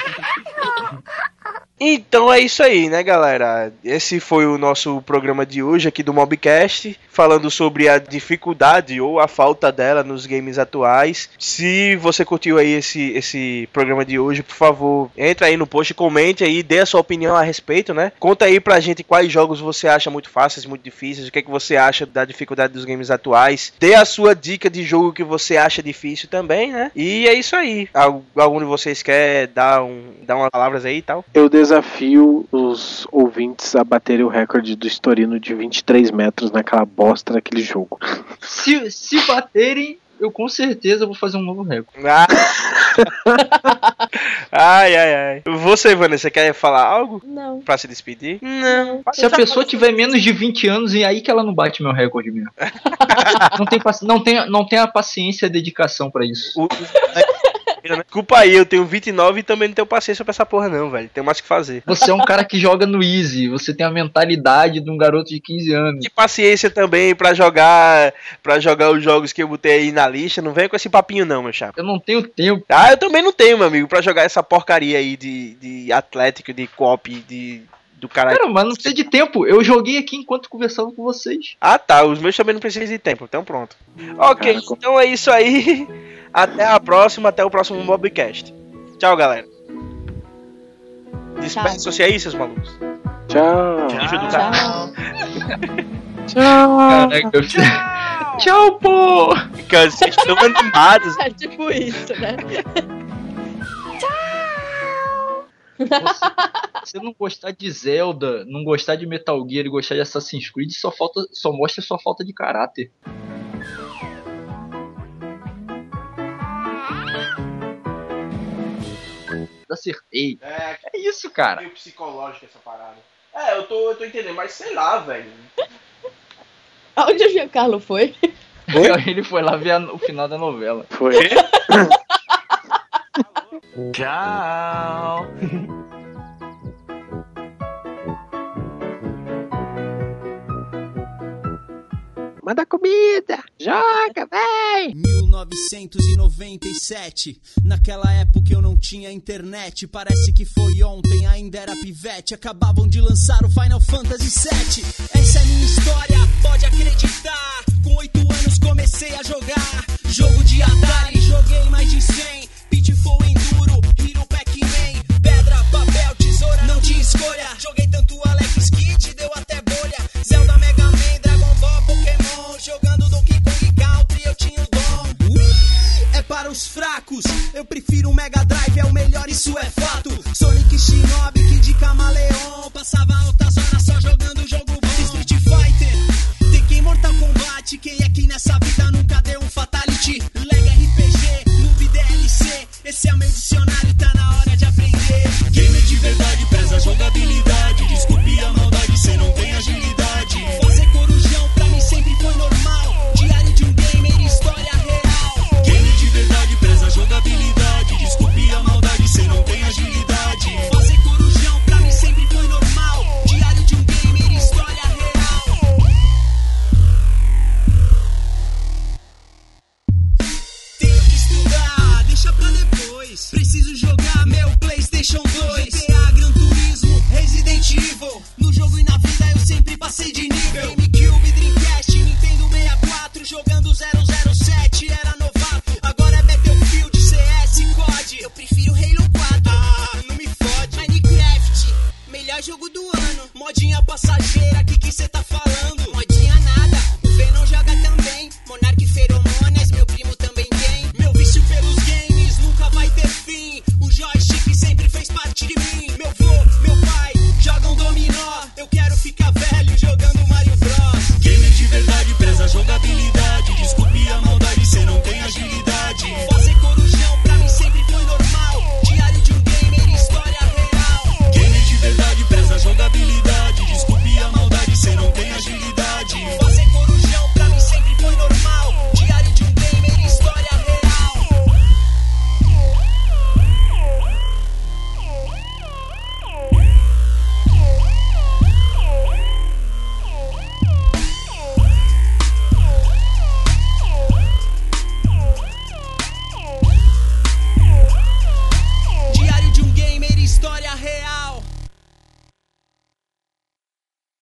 Então é isso aí, né, galera? Esse foi o nosso programa de hoje aqui do Mobcast, falando sobre a dificuldade ou a falta dela nos games atuais. Se você curtiu aí esse, esse programa de hoje, por favor, entra aí no post, comente aí, dê a sua opinião a respeito, né? Conta aí pra gente quais jogos você acha muito fáceis, muito difíceis, o que, é que você acha da dificuldade dos games atuais. Dê a sua dica de jogo que você acha difícil também, né? E é isso aí. Al- Algum de vocês quer dar, um, dar umas palavras aí e tal? Eu desafio os ouvintes a baterem o recorde do Storino de 23 metros naquela bosta daquele jogo. Se, se baterem, eu com certeza vou fazer um novo recorde. Ah, [LAUGHS] Ai, ai, ai. Você, Vanessa, quer falar algo Não. pra se despedir? Não. Se a pessoa tiver menos de 20 anos, e aí que ela não bate meu recorde mesmo. [LAUGHS] não, tem, não, tem, não tem a paciência e a dedicação pra isso. O- Desculpa aí, eu tenho 29 e também não tenho paciência pra essa porra, não, velho. Tem mais o que fazer. Você é um cara que joga no easy, você tem a mentalidade de um garoto de 15 anos. De paciência também pra jogar para jogar os jogos que eu botei aí na lista. Não vem com esse papinho, não, meu chapa. Eu não tenho tempo. Ah, eu também não tenho, meu amigo, pra jogar essa porcaria aí de, de Atlético, de Cop, de. Do caralho. Cara, mas não precisa de tempo. Eu joguei aqui enquanto conversava com vocês. Ah tá, os meus também não precisam de tempo, então pronto. Ok, Cara, como- então é isso aí. [LAUGHS] Até a próxima, até o próximo Mobcast. Tchau, galera. Despeçam-se aí, seus malucos. Tchau. Do Tchau. cara. Caraca, eu. Tchau, pô! Porque vocês estão animados. [LAUGHS] É tipo isso, né? Você não gostar de Zelda, não gostar de Metal Gear e gostar de Assassin's Creed, só, falta, só mostra sua falta de caráter. Acertei. É, É isso, cara. meio psicológico essa parada. É, eu tô, eu tô entendendo, mas sei lá, velho. Onde o Giancarlo foi? [LAUGHS] Ele foi lá ver a- o final da novela. Foi. [LAUGHS] Tchau. [LAUGHS] Manda comida. Joga, vai. 1997, naquela época eu não tinha internet. Parece que foi ontem, ainda era pivete. Acabavam de lançar o Final Fantasy VII. Essa é minha história, pode acreditar. Com oito anos comecei a jogar. Jogo de Atari, joguei mais de 100. Pitfall Enduro, Hero Pac-Man. Pedra, papel, tesoura, não tinha escolha. Joguei tanto Alex Kidd, deu até bolha. Zelda, Mega Man, Dragon Ball, Pokémon. Jogando Donkey Kong Country, eu tinha o dom. Ui, é para os fracos. Eu prefiro o Mega Drive, é o melhor, isso é fato. Sonic Shinobi, Kid Camaleon. Passava altas